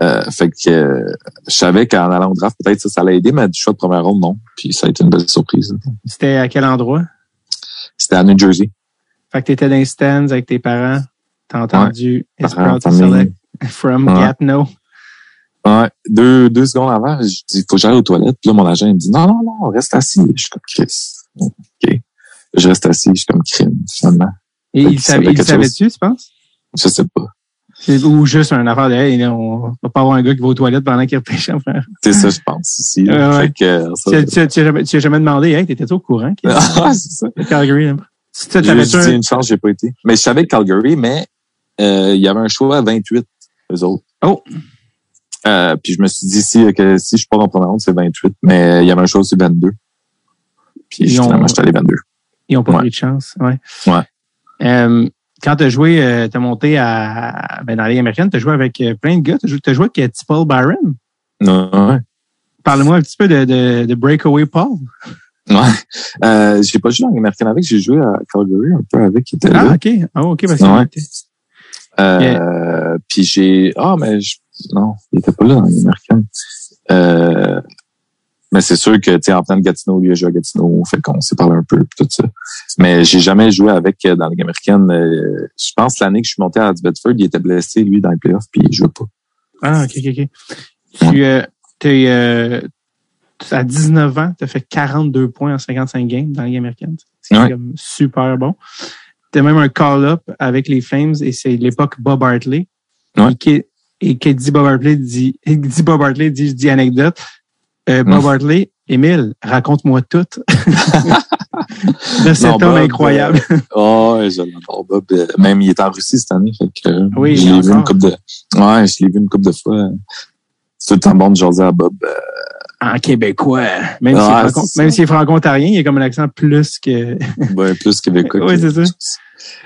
Euh, fait que euh, je savais qu'en allant au draft, peut-être ça, ça allait aider, mais du choix de première ronde, non. Puis ça a été une belle surprise. C'était à quel endroit? C'était à New Jersey. Fait que t'étais dans les stands avec tes parents. T'as entendu It's Parents, select from Ouais. Gatineau. Ouais, deux, deux secondes avant, je dis, faut que j'aille aux toilettes. Puis là, mon agent, il me dit, non, non, non, reste assis. Je suis comme, Chris. OK. Je reste assis, je suis comme crime, finalement. Et il savait, il savait-tu, tu penses? Je sais pas. Ou juste un affaire de, hey, on va pas avoir un gars qui va aux toilettes pendant qu'il repêche, frère. C'est ça, je pense, ici. Ouais, que, euh, ça- Tu, tu, tu, as jamais, tu as jamais demandé, hey, t'étais au courant? Ah, c'est ça. Calgary, là? Tu- un- dit une chance, j'ai pas été. Mais je savais que Calgary, mais euh, il y avait un choix à 28, eux autres. Oh. Euh, puis je me suis dit si, que si je pars en première ronde, c'est 28. Mais il y avait un choix aussi 22. Puis Ils finalement, j'étais allé 22. Ils ont pas Ouais. pris de chance. Ouais. Ouais. Euh, quand tu as joué, euh, tu as monté à, ben, dans la Ligue américaine, tu as joué avec euh, plein de gars. Tu as joué, t'as joué avec euh, Tipple Byron. Non, ouais. Parle-moi un petit peu de, de, de Breakaway Paul. Ouais. Euh, j'ai pas joué Ligue américaine avec, j'ai joué à Calgary un peu avec, qui était Ah, là. OK. Ah, OK. Parce Ouais. que Euh, Puis j'ai... Ah, mais je- non, il était pas là en Ligue américaine. Euh, mais c'est sûr que, tu sais, en plein de Gatineau, lui a joué à Gatineau, fait qu'on s'est parlé un peu, tout ça. Mais j'ai jamais joué avec euh, dans la Ligue américaine. Euh, je pense l'année que je suis monté à Bedford, il était blessé, lui, dans les playoffs, puis il jouait pas. Ah, OK, OK, OK. Tu, euh, t'es, euh, à 19 ans, tu as fait 42 points en 55 games dans la Ligue américaine. C'est Ouais. comme super bon. Tu as même un call-up avec les Flames et c'est l'époque Bob Hartley. Ouais. Qui, et qui dit Bob Hartley dit, dit Bob Hartley dit, je dis anecdote. Euh, Bob. Hartley, Émile, raconte-moi tout de cet Non, homme Bob, incroyable. euh, Oh, je l'adore, Bob. Euh, Même, il est en Russie cette année, fait que euh, Oui, je l'ai vu une couple de... Ouais, je l'ai vu une couple de fois. C'est tout le temps bon de jaser à Bob. Euh, en québécois. Même même s'il est franco-ontarien, il a comme un accent plus que. ben, plus québécois. Oui, que- c'est ça.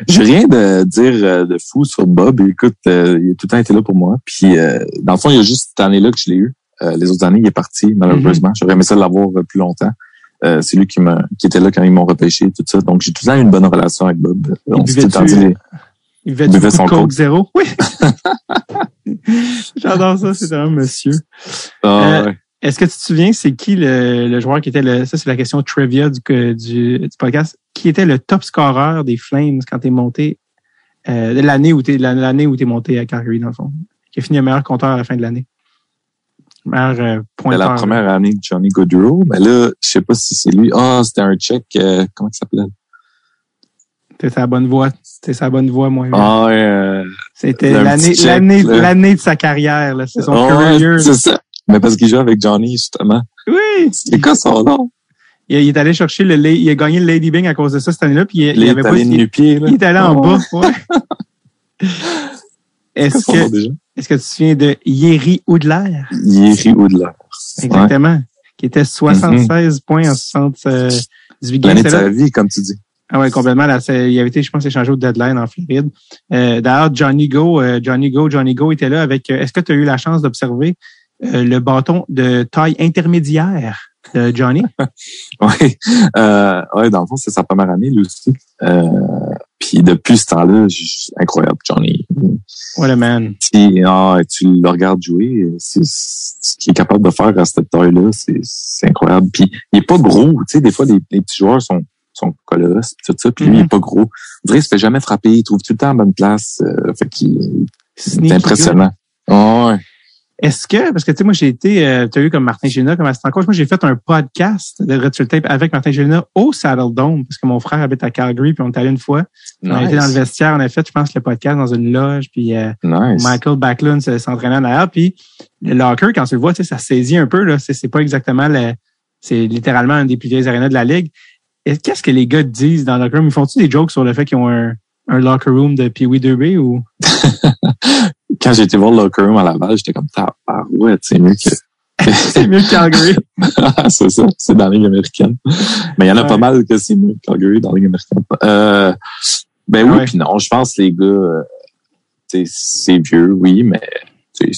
J'ai rien de dire euh, de fou sur Bob. Écoute, euh, il a tout le temps été là pour moi. Puis, euh, dans le fond, il y a juste cette année-là que je l'ai eu. Euh, les autres années, il est parti, malheureusement. J'aurais aimé ça l'avoir euh, plus longtemps. Euh, c'est lui qui m'a qui était là quand ils m'ont repêché, tout ça. Donc, j'ai tout le temps eu une bonne relation avec Bob. On Il buvait Il du buvait coup de son Coke Coke. zéro? Oui. J'adore ça, c'est un monsieur. Ah, ouais. Est-ce que tu te souviens, c'est qui le, le joueur qui était le, ça c'est la question trivia du, du, du podcast, qui était le top scoreur des Flames quand t'es monté, euh, l'année où t'es, l'année où t'es monté à Calgary, dans le fond, qui a fini le meilleur compteur à la fin de l'année. Meilleur euh, C'était pointeur. la première année de Johnny Gaudreau. Mais là, je sais pas si c'est lui. Ah, c'était un check. euh, comment il s'appelait? T'es sa bonne voix. T'es sa bonne voix, moi. Ah, euh, C'était l'année, l'année, l'année de sa carrière, là. C'est son career. c'est ça. Mais parce qu'il joue avec Johnny, justement. Oui. C'est quoi son nom? Il, il est allé chercher le, il a gagné le Lady Bing à cause de ça cette année-là, puis il, il Il avait est pas, il, nu-pied, là. il est allé en Ah, bas, ouais. Est-ce que, est-ce que tu te souviens de Yeri Oudler? Yeri Oudler. Exactement. Qui était 76 points en 78 games. L'année de sa vie, comme tu dis. Ah ouais, complètement. Là, il avait été, je pense, échangé au deadline en Floride. Euh, D'ailleurs, Johnny Go, euh, Johnny Go, Johnny Go était là avec. euh, Est-ce que tu as eu la chance d'observer euh, le bâton de taille intermédiaire de Johnny? Oui. Euh, ouais, dans le fond, c'est sa première année, lui aussi. Euh, puis depuis ce temps-là, incroyable, Johnny. What a man. Si ah, tu le regardes jouer, c'est ce qu'il est capable de faire à cette taille-là, c'est c'est incroyable. Puis il est pas gros, tu sais, des fois les, les petits joueurs sont sont colosses, pis tout ça, puis lui il est pas gros. On dirait qu'il se fait jamais frapper, il trouve tout le temps la bonne place, euh, fait qu'il c'est impressionnant. Ouais. Est-ce que, parce que tu sais, moi j'ai été, euh, tu as eu comme Martin Gélina comme assistant coach, moi j'ai fait un podcast de Red Tape avec Martin Gélina au Saddle Dome, parce que mon frère habite à Calgary, puis on est allé une fois. On a été dans le Nice. vestiaire, on a fait, je pense, le podcast dans une loge, puis euh, Nice. Michael Backlund s'entraînait en arrière, puis le locker, quand tu le vois, tu sais, ça saisit un peu, là. C'est, c'est pas exactement le, c'est littéralement un des plus vieilles arénas de la ligue. Qu'est-ce que les gars disent dans le locker room? Ils font-tu des jokes sur le fait qu'ils ont un, un locker room de Pee Wee 2B ou? Quand j'ai été voir le locker room à Laval, j'étais comme, ah ouais, c'est mieux que c'est mieux que Calgary. c'est ça, c'est dans la Ligue américaine. Mais il y en a Ouais. pas mal que c'est mieux que Calgary dans la Ligue américaine. Euh, ben oui, puis non, je pense que les gars, euh, c'est vieux, oui, mais il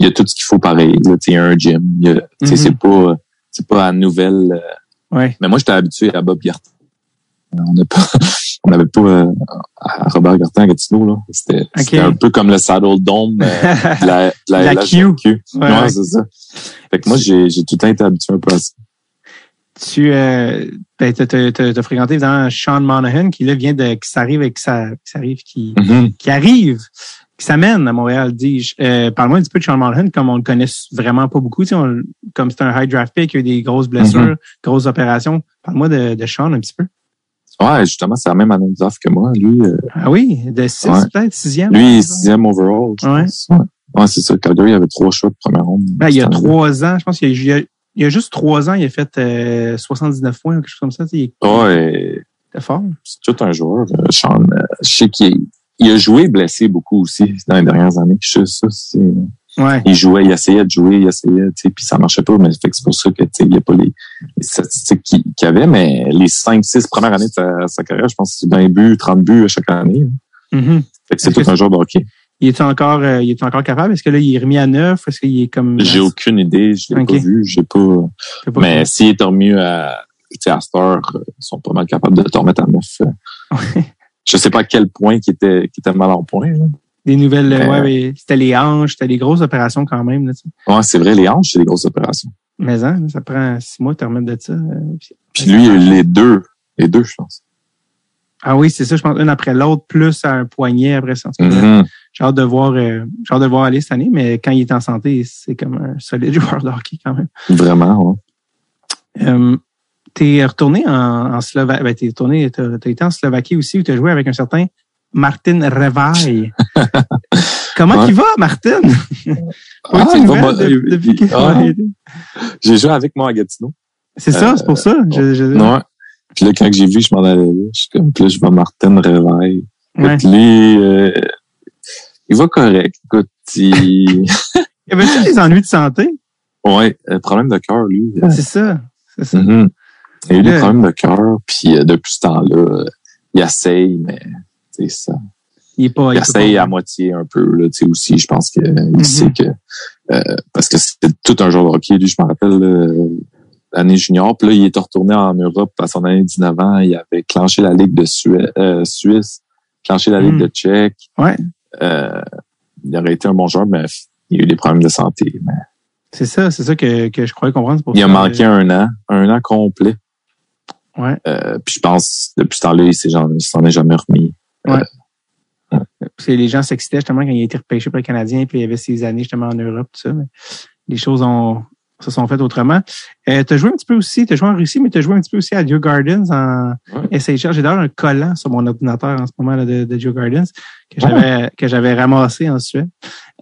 y a tout ce qu'il faut pareil. Il y a un gym, a- tu sais, Mhm. c'est pas c'est pas à nouvelle. euh, Ouais. Mais moi, j'étais habitué à Bob Gartin. On n'a pas, on n'avait pas euh, à Robert Gartin à Gatineau, là. C'était un peu comme le Saddle Dome euh, de la, de la, La Q. Ouais, c'est ça. Fait que moi, j'ai, tout le temps été habitué un peu à ça. tu euh, ben, t'as, fréquenté évidemment Sean Monahan qui là vient de qui s'arrive et qui ça- qui s'arrive qui qui arrive qui s'amène à Montréal dis-je euh, parle-moi un petit peu de Sean Monahan comme on le connaît vraiment pas beaucoup tu sais, on- comme c'est un high draft pick il y a eu des grosses blessures Mhm. grosses opérations parle-moi de, de Sean un petit peu Ouais, justement, c'est la même année draft que moi. Lui, euh, ah oui de six Ouais. peut-être sixième lui, il est sixième overall. je Ouais. pense. Ouais, Ouais, c'est ça. Calgary avait trois choix de première ronde. Ben, il y a trois ans je pense qu'il y a, il y a, il juste trois ans il a fait euh, 79 points ou quelque chose comme ça il Ouais, était fort c'est tout un joueur, euh, Sean. Euh, je sais qu'il il a joué blessé beaucoup aussi dans les dernières années. Je sais ça, c'est ouais il jouait, il essayait de jouer, il essayait, tu sais, puis ça marchait pas, mais fait que c'est pour ça que tu sais, il n'y a pas les, les statistiques qu'il qu'il avait, mais les 5-6 premières années de sa, sa carrière, je pense que c'est 20 buts, 30 buts à chaque année. Fait que c'est tout un joueur de hockey. Il est encore, euh, il est encore capable? Est-ce que là, il est remis à neuf? Est-ce qu'il est comme. J'ai aucune idée, je l'ai pas vu, j'ai pas, pas. mais s'il est remis à, tu sais, à euh, ils sont pas mal capables de te remettre à neuf. Ouais. Je sais pas à quel point qui était, qui était mal en point. là. Des nouvelles, euh, ouais, mais c'était les hanches, c'était des grosses opérations quand même, là. Ouais, c'est vrai, les hanches, c'est des grosses opérations. Mais hein, ça prend six mois de te remettre de ça. euh, puis- Puis lui, il a eu les deux, les deux, je pense. Ah oui, c'est ça, je pense, une après l'autre, plus à un poignet après ça. Mhm. J'ai hâte de voir, euh, j'ai hâte de voir aller cette année, mais quand il est en santé, c'est comme un solide joueur de hockey quand même. Vraiment. Euh, t'es retourné en, en Slovaquie, ben, t'es retourné, t'as été en Slovaquie aussi où t'as joué avec un certain Martin Revaille. Comment Ouais. il va, Martin? Pas eu de Ah, il il- depuis qu'il ah. J'ai joué avec moi à Gatineau. C'est ça, Euh, c'est pour ça? Je, je- Ouais. Puis là, quand j'ai vu, je m'en allais là. Je suis comme, puis là, je vois Martin réveille. Ouais. Puis lui, euh, il va correct. Écoute, il... Y avait-tu des ennuis de santé? ouais, euh, problème de cœur, lui. C'est ça. C'est ça. Mhm. Il a eu des Ouais. problèmes de cœur. Puis euh, depuis ce temps-là, euh, il essaye, mais ça. Il est pas. Il essaye à moitié un peu. Là, tu sais, aussi, je pense qu'il Mhm. sait que... euh, parce que c'était tout un joueur de hockey. Lui, je me rappelle... euh, l'année junior. Puis là, il est retourné en Europe à son année de 19 ans. Il avait clenché la Ligue de euh, Suisse, clenché la Ligue Mm. de Tchèque. Ouais. Euh, il aurait été un bon joueur, mais il a eu des problèmes de santé. Mais C'est ça, c'est ça que, que je croyais comprendre. pour il a manqué euh, un an, un an complet. Ouais. Puis je pense, depuis ce temps-là, il s'en est jamais remis. Parce que les gens s'excitaient justement quand il a été repêché par le Canadien, puis il y avait ses années justement en Europe, tout ça. Mais les choses ont se sont faites autrement. Euh, tu as joué un petit peu aussi, tu as joué en Russie, mais tu as joué un petit peu aussi à Dieu Gardens en Ouais. SHL. J'ai d'ailleurs un collant sur mon ordinateur en ce moment là, de, de Dieu Gardens que j'avais que j'avais ramassé en Suède.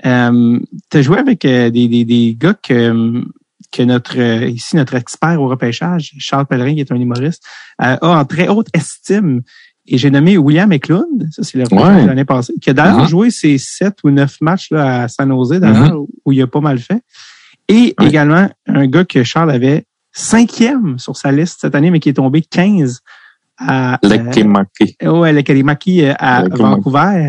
Euh, tu as joué avec euh, des, des, des gars que, que notre ici, notre expert au repêchage, Charles Pellerin, qui est un humoriste, euh, a en très haute estime. Et j'ai nommé William Eklund, ça c'est le Ouais. de l'année passée, qui a d'ailleurs Mhm. joué ses sept ou neuf matchs là, à San Jose, d'ailleurs, où il a pas mal fait. Et Ouais. également, un gars que Charles avait cinquième sur sa liste cette année, mais qui est tombé 15 à, euh, Lekemake. Ouais, euh, à. Vancouver. Ouais.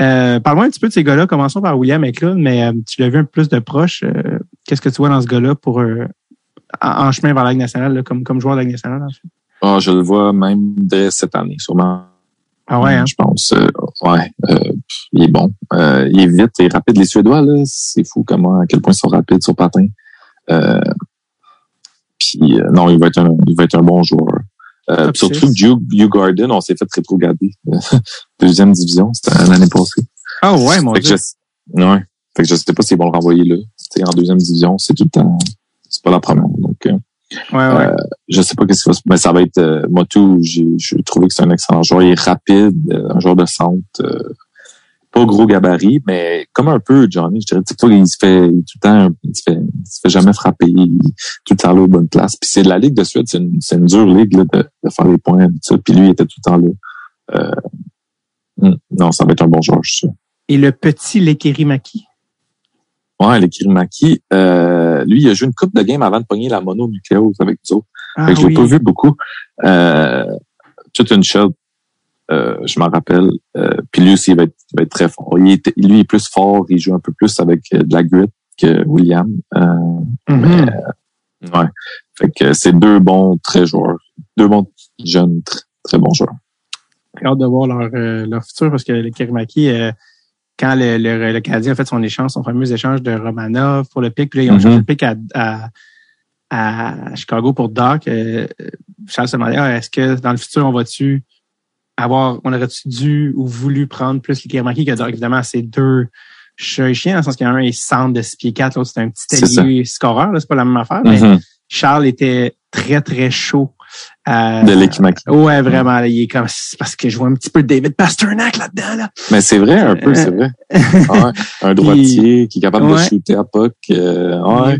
Euh, Parle-moi un petit peu de ces gars-là. Commençons par William Eklund, mais euh, tu l'as vu un peu plus de proche. Euh, Qu'est-ce que tu vois dans ce gars-là pour euh, en, en chemin vers la Ligue nationale, là, comme, comme joueur de la Ligue nationale? En fait? Ah, je le vois même dès cette année, sûrement. Ah ouais, hein? Je pense. euh, ouais. euh, il est bon. Euh, il est vite et rapide. Les Suédois, là, c'est fou comment, à quel point ils sont rapides sur patin. Euh, puis euh, non, il va être un, il va être un bon joueur. Euh, surtout. Hugh, Garden, on s'est fait rétrograder. Deuxième division, c'était l'année passée. Ah ouais, mon Fait que je, ouais. Fait que je sais pas s'ils vont le renvoyer là. Tu sais, en deuxième division, c'est tout le temps. C'est pas la première. Donc, euh, Ouais, ouais. euh, je sais pas qu'est-ce qui va se mais ça va être euh, Motu, j'ai j'ai trouvé que c'est un excellent joueur. Il est rapide, euh, un joueur de centre, euh, pas gros gabarit, mais comme un peu Johnny, je dirais. Tu sais, il se fait il tout le temps, il se fait, il se fait jamais frapper, il est tout le temps là aux bonnes places. Puis c'est la Ligue de Suède, c'est une, c'est une dure ligue là, de, de faire les points, tout ça. Puis lui, il était tout le temps là. Euh, hum, non, ça va être un bon joueur, je suis sûr. Et le petit Lekerimaki. Ouais, les Kirimaki, euh, lui, il a joué une coupe de game avant de pogner la mononucléose avec nous autres. Ah Fait que je l'ai pas vu beaucoup. Euh, toute une shot, euh, je m'en rappelle. Euh, puis lui aussi, il va, être, il va être très fort. Il est, lui, il est plus fort. Il joue un peu plus avec euh, de la grit que William. Euh, Mhm. Ouais. Fait que c'est deux bons très joueurs. Deux bons jeunes tr- très bon joueur. J'ai hâte de voir leur, euh, leur futur parce que le Kirimaki, quand le, le, le, Canadien a fait son échange, son fameux échange de Romanov pour le pic, puis là, ils ont Mhm. changé le pic à, à, à Chicago pour Doc. Euh, Charles se demandait, ah, est-ce que dans le futur, on va-tu avoir, on aurait-tu dû ou voulu prendre plus le Kirimaki que Doc? Évidemment, c'est deux chats et chiens, dans le sens qu'il y en a un, il centre de 6 pieds 4, l'autre, c'est un petit allié scoreur, c'est pas la même affaire, mais Mhm. Charles était très, très chaud. Euh, De l'Ekimaki. Ouais, vraiment. là, il est comme parce que je vois un petit peu de David Pasternak là-dedans. Là. Mais c'est vrai, un peu, c'est vrai. Ouais, un droitier qui est capable de shooter à puck. euh, ouais.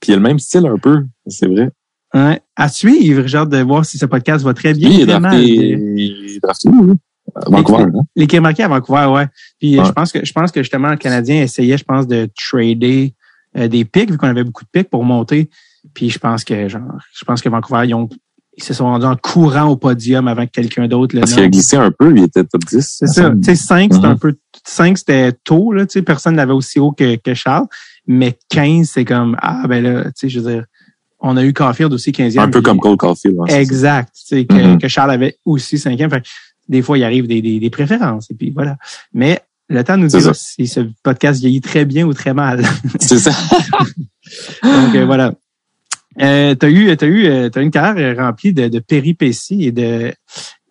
Puis il a le même style un peu, c'est vrai. Ouais. À suivre, genre de voir si ce podcast va très bien. Lui, il est drafté, il est drafté où, lui? À Vancouver, hein? Les Kémarqués à Vancouver, ouais. Puis euh, je pense que je pense que justement le Canadien essayait, je pense, de trader euh, des pics, vu qu'on avait beaucoup de pics pour monter. Puis je pense que genre, je pense que Vancouver, ils ont ils se sont rendus en courant au podium avant que quelqu'un d'autre le Parce qu'il a glissé un peu, il était top 10. C'est ça. Tu sais, 5, c'était Mhm. un peu, 5, c'était tôt, là, tu sais, personne n'avait aussi haut que, que Charles. Mais 15, c'est comme, ah, ben là, tu sais, je veux dire, on a eu Caulfield aussi 15e. Un peu puis- comme Cole Caulfield. hein. Exact. Tu sais, que, Mhm. que Charles avait aussi 5e. Fait que des fois, il arrive des, des, des préférences. Et puis voilà. Mais le temps nous dira si ce podcast vieillit très bien ou très mal. C'est ça. Donc euh, voilà. Euh, t'as eu, t'as eu, euh, t'as une carrière remplie de, de péripéties et de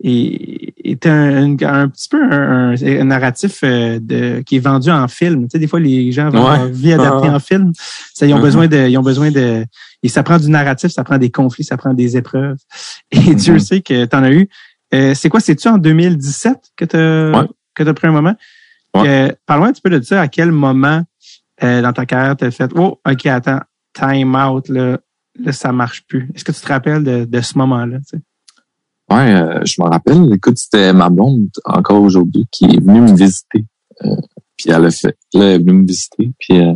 et, t'as un, un, un petit peu un, un- narratif euh, de qui est vendu en film. Tu sais, des fois les gens vont Ouais. vie adaptée Ah. en film. Ça, ils ont Mhm. besoin de, ils ont besoin de, et ça prend du narratif, ça prend des conflits, ça prend des épreuves. Et Dieu Mhm. sait que t'en as eu. Euh, c'est quoi, c'est-tu en 2017 que t'as Ouais. que t'as pris un moment? Euh, Parle-moi un petit peu de ça. À quel moment euh, dans ta carrière t'as fait Oh, ok, attends, time out, là, là ça marche plus. Est-ce que tu te rappelles de, de ce moment-là? tu sais? Ouais, euh, je me rappelle. Écoute, c'était ma blonde encore aujourd'hui qui est venue me visiter. Euh, puis elle a fait. Là, elle est venue me visiter. Puis euh,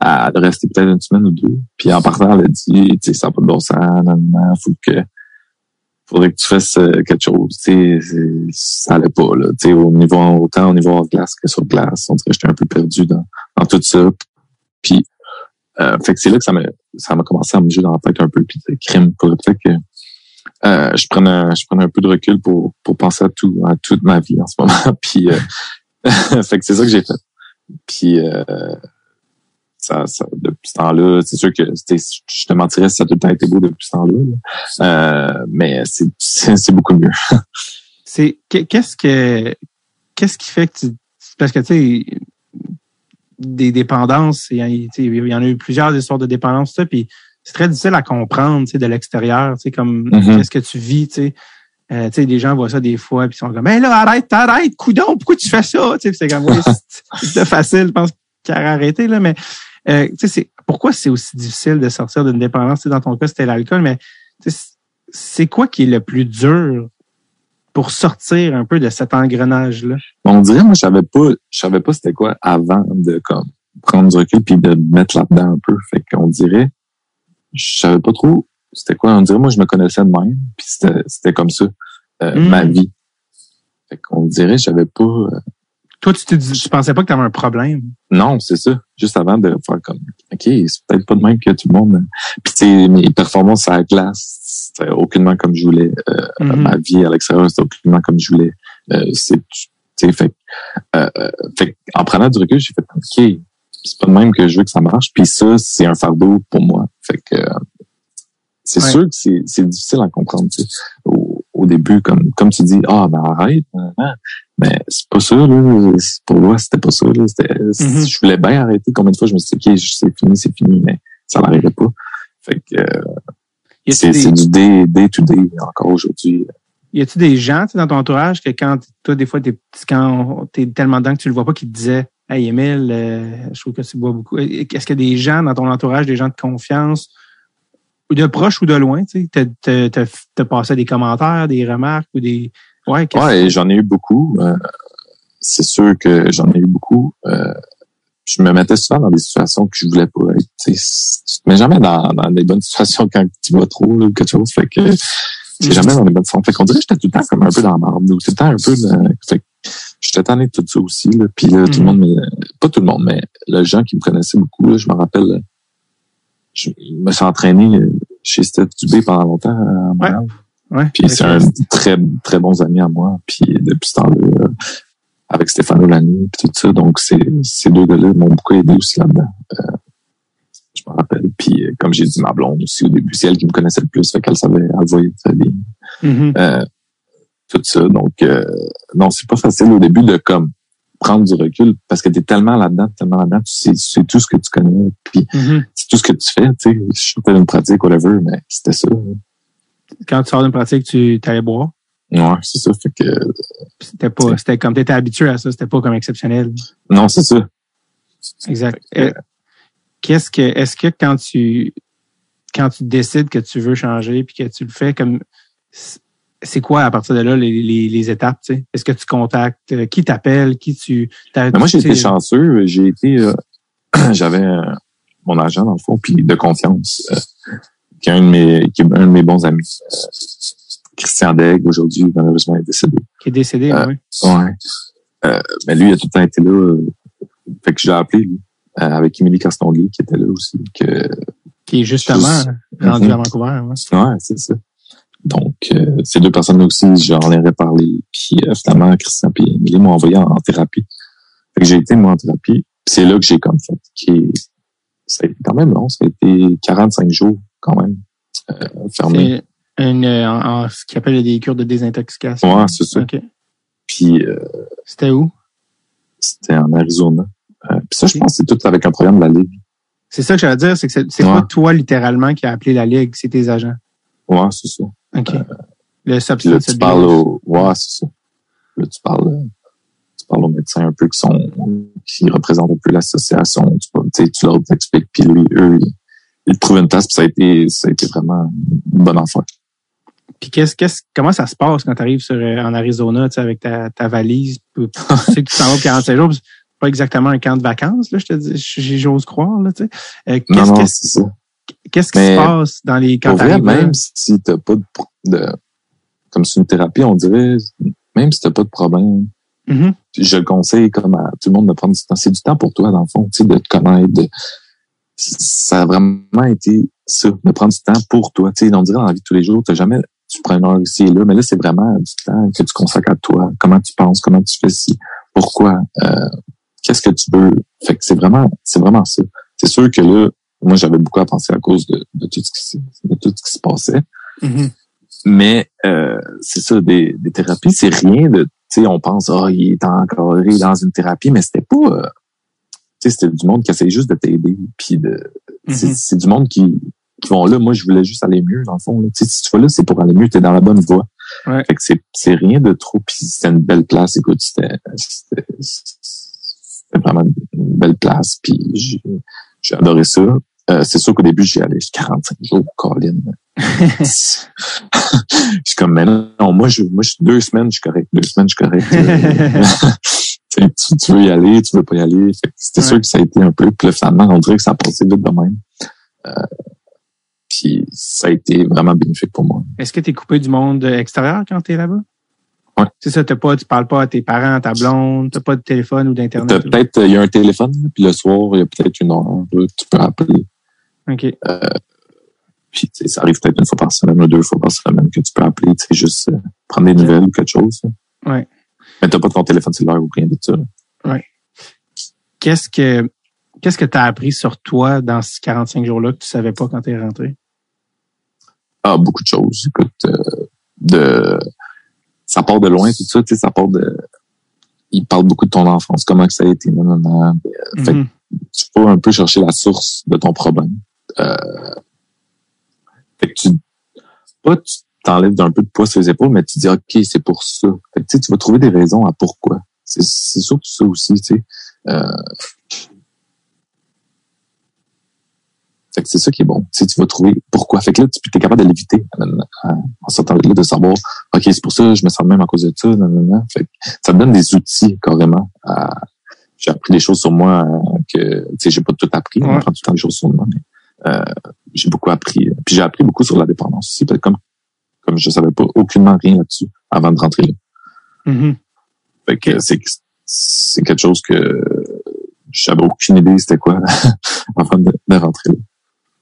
elle a resté peut-être une semaine ou deux. Puis en partant, elle a dit, tu sais, ça n'a pas de bon sens, nan, faut que faudrait que tu fasses euh, quelque chose. Tu sais, ça allait pas là. Tu sais, au niveau autant au niveau hors glace que sur glace, on dirait que j'étais un peu perdu dans, dans tout ça. Puis euh, fait que c'est là que ça m'a ça m'a commencé à me jouer dans la tête un peu. Puis de crime, peut-être que euh, je prenais un, je prenais un peu de recul pour pour penser à tout à toute ma vie en ce moment. Puis euh, fait que c'est ça que j'ai fait. Puis euh, ça, ça, depuis ce temps-là, c'est sûr que je te mentirais si ça a tout le temps été beau depuis ce temps-là. là. Euh, mais c'est beaucoup mieux. C'est que- qu'est-ce que qu'est-ce qui fait que tu parce que tu des dépendances, il y, en- tu sais, il y en a eu plusieurs histoires de dépendance, ça, puis c'est très difficile à comprendre, tu sais, de l'extérieur, tu sais, comme Mhm. qu'est-ce que tu vis, tu sais. Euh, tu sais, les gens voient ça des fois, puis ils sont comme, ben là, arrête, arrête, coudon, pourquoi tu fais ça? Tu sais, c'est comme, oui, c'est- facile, je pense qu'il a arrêté, là, mais, euh, tu sais, c'est, pourquoi c'est aussi difficile de sortir d'une dépendance? Tu sais, dans ton cas, c'était l'alcool, mais, c'est quoi qui est le plus dur pour sortir un peu de cet engrenage-là? On dirait, moi, je savais pas, je savais pas c'était quoi avant de comme prendre du recul puis de me mettre là-dedans un peu. Fait qu'on dirait, je savais pas trop c'était quoi. On dirait, moi, je me connaissais de même puis c'était, c'était comme ça, euh, Mm. ma vie. Fait qu'on dirait, je savais pas, euh, Toi, tu te dis, tu pensais pas que tu avais un problème? non, c'est ça. Juste avant de faire comme, OK, c'est peut-être pas de même que tout le monde. Puis, tu sais, mes performances à la glace, c'était aucunement comme je voulais. Euh, Mhm. ma vie à l'extérieur, c'était aucunement comme je voulais. Euh, c'est, fait, euh, fait en prenant du recul, j'ai fait, OK, c'est pas de même que je veux que ça marche. Puis ça, c'est un fardeau pour moi. Fait que, c'est Ouais. sûr que c'est, difficile à comprendre, tu sais. Au, au début, comme, comme tu dis, ah, ben arrête, mais c'est pas ça, là. Pour moi, c'était pas ça, là. Mhm. Je voulais bien arrêter. Combien de fois je me suis dit, OK, c'est fini, c'est fini, mais ça n'arrivait pas. Fait que, euh, c'est, des- du day, to day encore aujourd'hui. Y a-tu des gens dans ton entourage que quand toi des fois t'es quand t'es tellement dedans que tu le vois pas qui te disaient Hey Emile, euh, je trouve que tu bois beaucoup. Est-ce qu'il y a des gens dans ton entourage, des gens de confiance, ou de proches ou de loin, tu sais, t'as, passé des commentaires, des remarques ou des. Ouais, Ouais, j'en ai eu beaucoup. euh, c'est sûr que j'en ai eu beaucoup. Euh, je me mettais souvent dans des situations que je voulais pas être. Tu te mets jamais dans, dans des bonnes situations quand tu vas trop là, ou quelque chose. Fait que c'est jamais dans les bonnes situations. Fait qu'on dirait que j'étais tout le temps comme un peu dans la marde. ou Tout le temps un peu de, fait que j'étais tanné de tout ça aussi. Là. Puis là, tout le Mhm. monde me, pas tout le monde, mais les gens qui me connaissaient beaucoup, là, je me rappelle, je me suis entraîné chez Steph Dubé pendant longtemps à Montréal. Ouais. Puis c'est un très, très bon ami à moi. Puis depuis ce temps-là, avec Stéphano Lani, puis tout ça. Donc, c'est, ces deux gars-là m'ont beaucoup aidé aussi là-dedans. Euh, je me rappelle. Puis, euh, comme j'ai dit, ma blonde aussi, au début, c'est elle qui me connaissait le plus. Fait qu'elle savait, elle voyait très bien. Mhm. Euh, tout ça. Donc, euh, non, c'est pas facile au début de comme prendre du recul parce que t'es tellement là-dedans, tellement là-dedans, tu sais, tu sais tout ce que tu connais, puis Mhm. c'est tout ce que tu fais, tu sais. Je fais une pratique, whatever, mais c'était ça. Quand tu sors d'une pratique, tu allais boire? Ouais, c'est ça. Fait que, C'était pas, c'était comme t'étais habitué à ça, c'était pas comme exceptionnel. non, c'est ça. Exact. Euh, Qu'est-ce que, est-ce que quand tu, quand tu décides que tu veux changer puis que tu le fais comme, c'est quoi à partir de là les, les, les étapes, tu sais? Est-ce que tu contactes, euh, qui t'appelle, qui tu, Mais moi, j'ai été chanceux. J'ai été, euh, j'avais euh, mon agent dans le fond, puis de confiance, euh, qui est un de mes, qui est un de mes bons amis, euh, Christian Degg. Aujourd'hui, malheureusement, est décédé. qui est décédé, Euh, oui. Ouais. Euh, mais lui, il a tout le temps été là. euh, fait que je l'ai appelé, lui, euh, avec Émilie Castonguay, qui était là aussi. Que, Qui est justement juste- rendu Mhm. à Vancouver, ouais. ouais, c'est ça. Donc, euh, ces deux personnes-là aussi, j'en ai parlé. Puis euh, finalement, Christian et Émilie m'ont envoyé en, en thérapie. Fait que j'ai été, moi, en thérapie. Puis c'est là que j'ai comme fait. Qui est, ça a été quand même long. Ça a été 45 jours, quand même, euh, fermé. Une, euh, en, en- ce qu'ils appelle des cures de désintoxication. Ouais, c'est ça. Puis euh, C'était où? c'était en Arizona. Euh, puis ça, je pense que c'est tout avec un programme de la Ligue. C'est ça que j'allais dire, c'est que c'est Ouais. pas toi littéralement qui a appelé la Ligue, c'est tes agents. Ouais, c'est ça. OK. le là, tu parles au, ouais, c'est ça. Là, tu parles, tu parles aux médecins un peu qui sont, qui représentent un peu l'association. Tu, tu leur expliques, puis lui, eux, ils, ils trouvent une place, puis ça a été, ça a été vraiment une bonne affaire. Puis qu'est-ce, qu'est-ce, comment ça se passe quand tu arrives sur, euh, en Arizona, avec ta, ta valise, puis tu sais que tu t'en vas pour 45 jours, c'est pas exactement un camp de vacances, là, je te dis, j'ai- j'ose croire, là, tu sais. Euh, qu'est-ce, non, que- c'est ça. qu'est-ce qui Mais se passe dans les Pour vrai, même si t'as pas de, de, comme c'est une thérapie, on dirait, même si t'as pas de problème, Mhm. je le conseille comme à tout le monde de prendre du temps. C'est du temps pour toi, dans le fond, tu sais, de te connaître. De... Ça a vraiment été ça, de prendre du temps pour toi. Tu sais, on dirait dans la vie de tous les jours, t'as jamais, tu prends une heure ici et là, mais là, c'est vraiment du temps que tu consacres à toi. Comment tu penses, comment tu fais ci, pourquoi, euh, qu'est-ce que tu veux. Fait que c'est vraiment, c'est vraiment ça. C'est sûr que là, moi, j'avais beaucoup à penser à cause de, de tout ce qui, de tout ce qui se passait. Mhm. Mais euh, c'est ça, des, des thérapies, c'est rien de, tu sais, on pense, ah, il est encadré dans une thérapie, mais c'était pas, euh, tu sais, c'était du monde qui essayait juste de t'aider, puis de, c'est Mhm. c'est du monde qui, qui vont là, moi, je voulais juste aller mieux, dans le fond. là. Tu sais, si tu vas là, c'est pour aller mieux, t'es dans la bonne voie. Ouais. Fait que c'est, c'est rien de trop, puis c'était une belle place, écoute, c'était, c'était, c'était vraiment une belle place, puis j'ai, j'ai adoré ça. Euh, c'est sûr qu'au début, j'y allais 45 jours, Colin. je suis comme, mais non, moi, je, moi, je, deux semaines, je suis correct. Deux semaines, je suis correct. Tu, tu, tu veux y aller, tu veux pas y aller. Fait que C'était Ouais. sûr que ça a été un peu, puis finalement, on dirait que ça a passé vite de même. Euh, puis ça a été vraiment bénéfique pour moi. Est-ce que tu es coupé du monde extérieur quand tu es là-bas? Ouais. C'est ça, t'as pas, tu parles pas à tes parents, à ta blonde, t'as pas de téléphone ou d'internet. peut-être, il y a un téléphone, puis le soir, il y a peut-être une heure tu peux appeler. OK. Puis tu sais, ça arrive peut-être une fois par semaine ou deux fois par semaine que tu peux appeler, tu sais, juste euh, prendre des nouvelles ou quelque chose. là. Ouais. Mais t'as pas ton téléphone cellulaire ou rien de ça. là. Qu'est-ce que, qu'est-ce que t'as appris sur toi dans ces 45 jours-là que tu savais pas quand t'es rentré? Ah, beaucoup de choses. Écoute, euh, de ça part de loin, tout ça, tu sais, ça part de. Il parle beaucoup de ton enfance, comment que ça a été, non, non, non. Fait que Mhm. tu peux un peu chercher la source de ton problème. Euh, fait que tu pas tu t'enlèves d'un peu de poids sur les épaules, mais tu dis OK, c'est pour ça. Fait que tu sais, tu vas trouver des raisons à pourquoi. C'est c'est surtout ça aussi, tu sais. Euh, Fait que c'est ça qui est bon. Tu sais, tu vas trouver pourquoi. Fait que là, tu es capable de l'éviter euh, en sortant de là, de savoir, OK, c'est pour ça, je me sens même à cause de ça. Non, non, non. Fait que ça te donne des outils carrément. à- J'ai appris des choses sur moi euh, que, tu sais, j'ai pas tout appris. On Ouais. apprend tout le temps des choses sur moi. Mais, euh, j'ai beaucoup appris. Puis j'ai appris beaucoup sur la dépendance aussi. Comme, comme je savais pas aucunement rien là-dessus avant de rentrer là. Mhm. Fait que c'est, c'est quelque chose que j'avais aucune idée c'était quoi avant de, de rentrer là.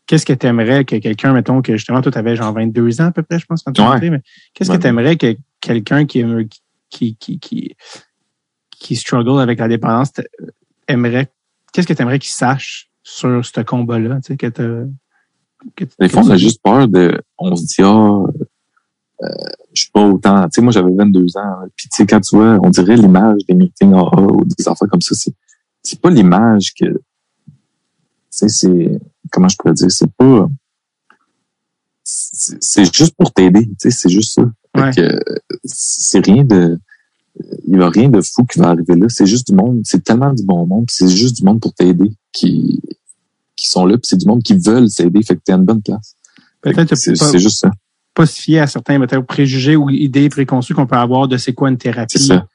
Qu'est-ce que tu aimerais que quelqu'un, mettons que justement, toi, tu avais genre 22 ans à peu près, je pense, quand tu Ouais. mais qu'est-ce que tu aimerais que quelqu'un qui, qui, qui, qui, qui struggle avec la dépendance aimerait, qu'est-ce que tu aimerais qu'il sache sur ce combat-là, tu sais, que t'as- que t- Des fois, on a tu- juste peur de. On se dit, ah, euh, je suis pas autant. Tu sais, moi, j'avais 22 ans. hein, Puis, tu sais, quand tu vois, on dirait l'image des meetings AA ou des affaires comme ça, c'est, c'est pas l'image que. Tu sais, c'est. Comment je pourrais dire? C'est pas. C'est juste pour t'aider. Tu sais, c'est juste ça. Fait Ouais. que, c'est rien de. Il y a rien de fou qui va arriver là. C'est juste du monde. C'est tellement du bon monde. C'est juste du monde pour t'aider qui, qui sont là. Puis c'est du monde qui veulent s'aider. Fait que t'es à une bonne place. Peut-être c'est c'est juste ça. pas se fier à certains préjugés ou idées préconçues qu'on peut avoir de c'est quoi une thérapie. C'est ça.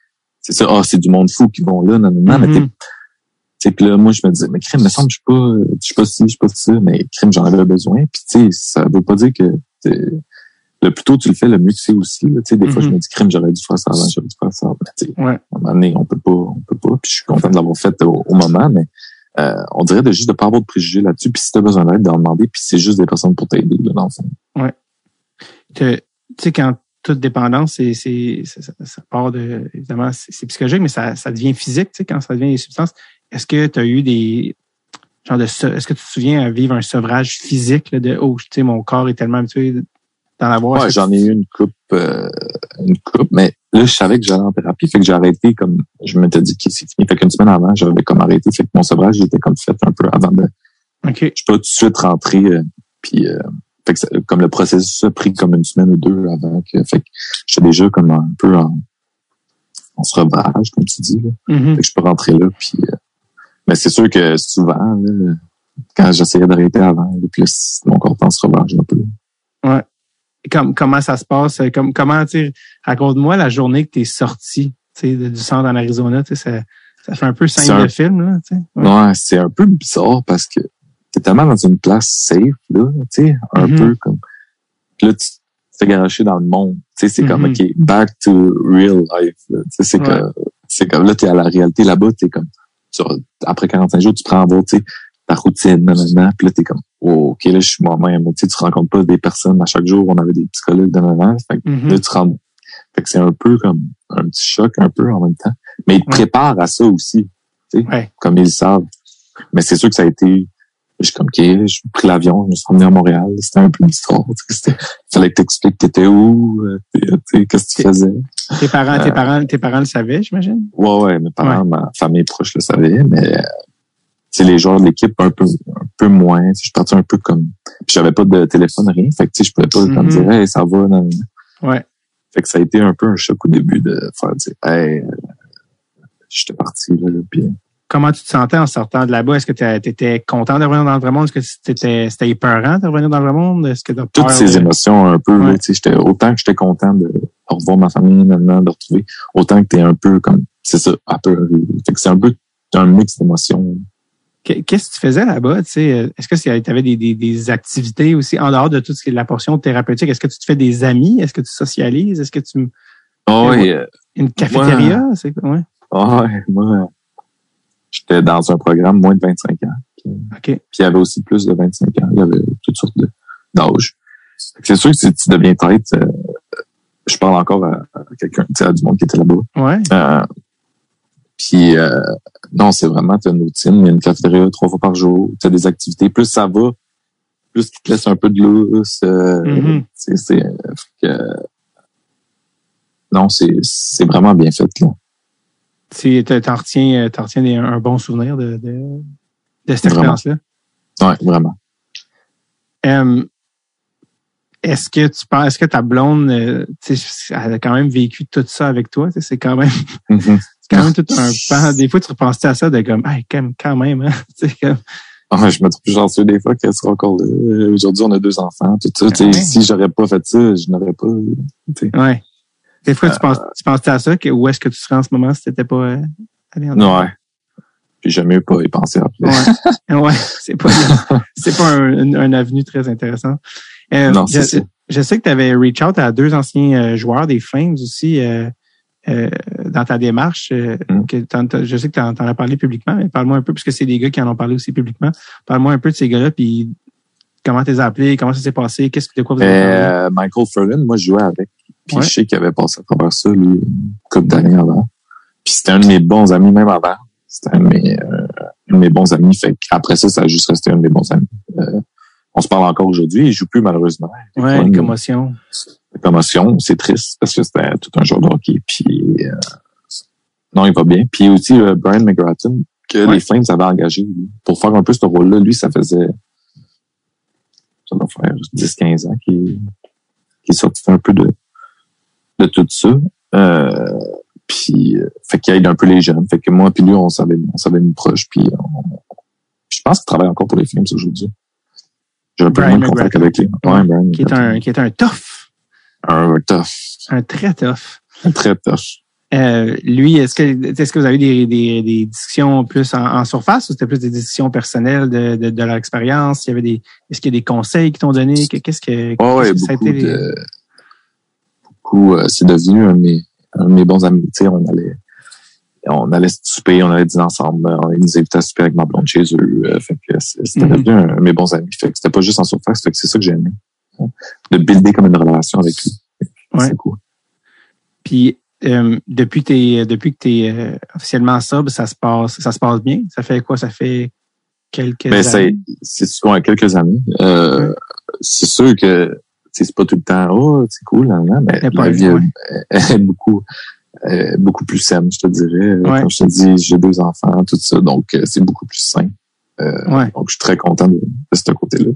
C'est ça. Ah, c'est du monde fou qui vont là. Non, non, non. Sais, puis là, moi, je me disais, mais crime, me semble, je suis pas, je suis pas ci, je suis pas ça, mais crime, j'en avais besoin. Puis, tu sais, ça veut pas dire que, le plus tôt tu le fais, le mieux tu fais aussi. là. Sais, des fois, Mhm. je me dis, crime, j'aurais dû faire ça avant, j'aurais dû faire ça avant. Mais, tu sais, Ouais. à un moment donné, on peut pas, on peut pas. Puis, je suis content de l'avoir fait au, au moment, mais, euh, on dirait de juste de pas avoir de préjugés là-dessus. Puis, si t'as besoin d'aide, d'en demander. Puis, c'est juste des personnes pour t'aider, là, dans le fond. Te- Tu sais, quand toute dépendance, c'est, c'est, ça, part de, évidemment, c'est, c'est psychologique, mais ça, ça devient physique, tu sais, quand ça devient des substances. Est-ce que tu as eu des, genre de, se- est-ce que tu te souviens à vivre un sevrage physique, là, de, oh, tu sais, mon corps est tellement habitué d'en avoir. Ouais, j'en ai eu une coupe, euh, une coupe, mais là, je savais que j'allais en thérapie, fait que j'ai arrêté comme, je m'étais dit que c'est fini. Fait qu'une semaine avant, j'avais comme arrêté, fait que mon sevrage, j'étais comme fait un peu avant de, OK. je suis pas tout de suite rentré, euh, puis, euh, fait que ça- comme le processus a pris comme une semaine ou deux avant que, fait que j'étais déjà comme un peu en, en sevrage, comme tu dis, là. Mhm. Fait que je peux rentrer là, puis, euh, mais c'est sûr que souvent, là, quand j'essayais d'arrêter avant, là, mon corps en sevrage un peu. Comme, comment ça se passe? euh, Comme, comment, tu sais, raconte-moi la journée que tu es sorti, tu sais, de- du centre en Arizona, tu sais, ça, ça fait un peu scène un- de film, là, tu sais. Ouais. Ouais, c'est un peu bizarre parce que t'es tellement dans une place safe, là, tu sais, un Mhm. peu comme. Puis là, tu t'es garoché dans le monde. Tu sais, c'est comme, Mhm. OK, back to real life. là. Tu sais, c'est Ouais. comme, c'est comme, là, t'es à la réalité là-bas, t'es comme, après 45 jours, tu prends en tu sais, ta routine, nanana, puis là, t'es comme, oh, OK, là, je suis moi-même. Tu sais, tu rencontres pas des personnes à chaque jour. On avait des psychologues, nanana. Fait que Mhm. là, tu rentres. Fait que c'est un peu comme un petit choc, un peu en même temps. Mais ils te Ouais. préparent à ça aussi Ouais. comme ils le savent. Mais c'est sûr que ça a été, je suis comme, OK, j'ai pris l'avion, je me suis ramené à Montréal. C'était un peu bizarre. tu sais, c'était- fallait que t'expliques t'étais où, euh, qu'est-ce que tu faisais. Tes parents, tes Euh, parents, tes parents le savaient, j'imagine? Ouais, ouais, mes parents, ma famille proche le savaient, mais, euh, tu sais, les joueurs de l'équipe un peu, un peu moins. Je suis parti un peu comme, j'avais pas de téléphone, rien. Fait que, je pouvais pas comme Mhm. dire, hey, ça va, non. Ouais. Fait que ça a été un peu un choc au début de faire dire, hey, euh, j'étais parti, là, là, puis Comment tu te sentais en sortant de là-bas? Est-ce que tu étais content de revenir dans le vrai monde? Est-ce que c'était c'était épeurant de revenir dans le vrai monde? Est-ce que toutes ces de- émotions un peu, Ouais. tu sais, autant que j'étais content de revoir ma famille maintenant, de retrouver, autant que t'es un peu comme, c'est ça. Fait que c'est un peu un mix d'émotions. Qu'est- Qu'est-ce que tu faisais là-bas? Tu Est-ce que tu avais des, des, des activités aussi en dehors de tout ce qui est la portion thérapeutique? Est-ce que tu te fais des amis? Est-ce que tu socialises? Est-ce que tu Oh, Ouais, ouais, euh, une cafétéria? C'est? Ouais. oh, ouais, moi, j'étais dans un programme moins de 25 ans. OK. Puis il y avait aussi plus de 25 ans. Il y avait toutes sortes d'âges. C'est sûr que si tu deviens tête, euh, je parle encore à, à quelqu'un, tu sais, à du monde qui était là-bas. Ouais. Euh, puis euh, non, c'est vraiment t'as une routine. Il y a une cafétéria trois fois par jour. Tu as des activités. Plus ça va, plus qu'ils te laissent un peu de lousse. C'est, fait que, non, c'est, c'est vraiment bien fait. Là. Tu t'en retiens, euh, t'en retiens des- un bon souvenir de, de, de cette expérience-là? Ouais, vraiment. Est-ce que tu penses, est-ce que ta blonde, euh, elle a quand même vécu tout ça avec toi? C'est quand même, Mhm. c'est quand même tout un pan. Des fois, tu repenses à ça de comme, hey, quand même, quand même, hein? Comme, Ah, je me trouve chanceux des fois qu'elle sera encore là. Aujourd'hui, on a deux enfants, tout ça. Ouais. Si j'aurais pas fait ça, je n'aurais pas. tu sais. ouais. Des fois, tu penses, tu pensais à ça, que où est-ce que tu serais en ce moment si t'étais pas euh, allé en Ouais. J'aime mieux pas y penser après. Ouais, ouais, c'est pas, c'est pas un, un avenue très intéressant. Euh, Non, je, c'est ça. je sais que tu avais reach out à deux anciens euh, joueurs des Flames aussi euh, euh, dans ta démarche. euh, Mm. que je sais que tu en, as parlé publiquement, mais parle-moi un peu, puisque c'est des gars qui en ont parlé aussi publiquement. Parle-moi un peu de ces gars-là, puis comment t'es appelé, comment ça s'est passé, qu'est-ce que de quoi vous avez parlé? Euh, Michael Furlan, moi, je jouais avec. Puis Ouais. je sais qu'il avait passé à travers ça, lui, une couple d'années avant. Puis c'était un de mes bons amis, même avant. C'était un de mes, euh, un de mes bons amis. Fait qu'après ça, ça a juste resté un de mes bons amis. Euh, on se parle encore aujourd'hui. Il joue plus, malheureusement. Ouais, Une une commotion. commotion. C'est triste parce que c'était tout un joueur de hockey. Puis, euh, non, il va bien. Puis aussi, euh, Brian McGratton, que Ouais. les Flames avaient engagé pour faire un peu ce rôle-là. Lui, ça faisait, ça doit faire 10-15 ans qu'il qu'il sortait un peu de, de tout ça. Euh, puis, euh, fait qu'il aide un peu les jeunes. Fait que moi puis lui, on s'avait, on s'avait proche. Puis, je pense qu'il travaille encore pour les Flames aujourd'hui. J'ai un peu moins de contact avec lui. Ouais, Brian Qui est un, qui est un tough. un tough. Un très tough. Un très tough. Euh, lui, est-ce que est-ce que vous avez des, des, des discussions plus en, en surface ou c'était plus des discussions personnelles de, de, de leur expérience? Il y avait des est-ce qu'il y a des conseils qui t'ont donné? Que- Qu'est-ce que, ouais, ça a été de, euh, c'est devenu un de mes, un de mes bons amis. On allait, on allait souper, on allait dîner ensemble, euh, ils nous invitaient à souper avec ma blonde chez eux. euh, fait que c'est- c'était Mhm. devenu un de mes bons amis. Fait que c'était pas juste en surface, fait que c'est ça que j'ai aimé. hein, De builder comme une relation avec lui. Ouais. C'est cool. Puis euh, depuis depuis que tu es officiellement sobre, ça se passe ça se passe bien? Ça fait quoi? Ça fait quelques c'est, années? c'est ouais, quelques années. Euh, Ouais. C'est sûr que c'est pas tout le temps, oh, c'est cool, là, là, mais la vie est, beaucoup, est beaucoup plus saine, je te dirais. Ouais. Comme je te dis, j'ai deux enfants, tout ça, donc euh, c'est beaucoup plus sain. Euh, Ouais. Donc, je suis très content de, de ce côté-là.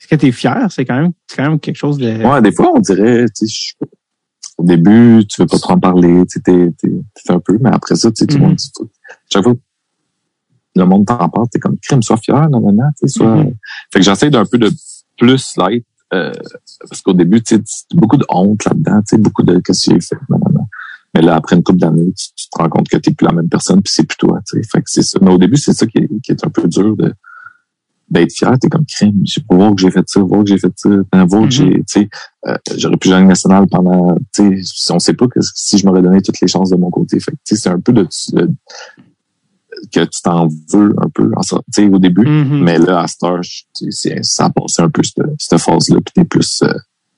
Est-ce que tu es fier? C'est quand même c'est quand même quelque chose de. Ouais, des fois, on dirait, tu sais, je- au début, tu veux pas trop en parler, tu t'es, t'es, t'es un peu, mais après ça, tu sais, tout le Mhm. monde chaque fois que le monde t'en parle, t'es comme, crime, sois fier, non, non, non, tu sais, sois, Mhm. fait que j'essaie d'un peu de plus light, euh, parce qu'au début, tu beaucoup de honte là-dedans, tu sais, beaucoup de qu'est-ce que fait, non, non, non. Mais là, après une couple d'années, tu, tu te rends compte que t'es plus la même personne, puis c'est plus toi, tu sais. Fait que c'est ça. Mais au début, c'est ça qui est, qui est un peu dur de d'être fier. T'es comme crime. J'ai pas voir que j'ai fait ça, voir que j'ai fait ça, ben, voir que j'ai, tu sais, euh, j'aurais pu jouer nationale pendant, tu sais, on sait pas que si je m'aurais donné toutes les chances de mon côté. Fait que, tu sais, c'est un peu de, de- que tu t'en veux un peu, en tu au début. Mhm. Mais là, à cette heure, tu ça a passé un peu cette, cette phase-là, puis t'es plus, euh,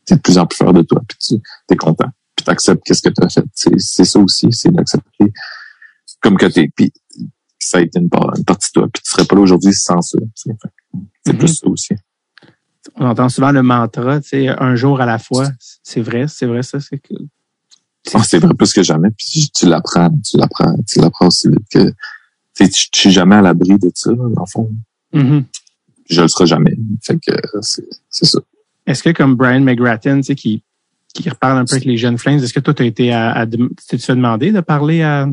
t'es de plus en plus fier de toi, puis tu es content, puis t'acceptes qu'est-ce que t'as fait. C'est, ça aussi, c'est d'accepter comme que t'es, puis ça a été une, part- une partie de toi, puis tu serais pas là aujourd'hui sans ça. C'est, Mhm. plus ça aussi. On entend souvent le mantra, tu sais, un jour à la fois. C'est vrai, c'est vrai ça. C'est que Ah, c'est vrai plus que jamais, puis tu l'apprends, tu l'apprends, tu l'apprends aussi vite que tu es jamais à l'abri de ça, dans le fond. Mhm. Je le serai jamais. Fait que c'est, c'est ça. Est-ce que comme Brian McGratton, tu sais, qui, qui reparle un peu avec les jeunes Flames, est-ce que toi, tu as été à, à tu t'es fait demander de parler à,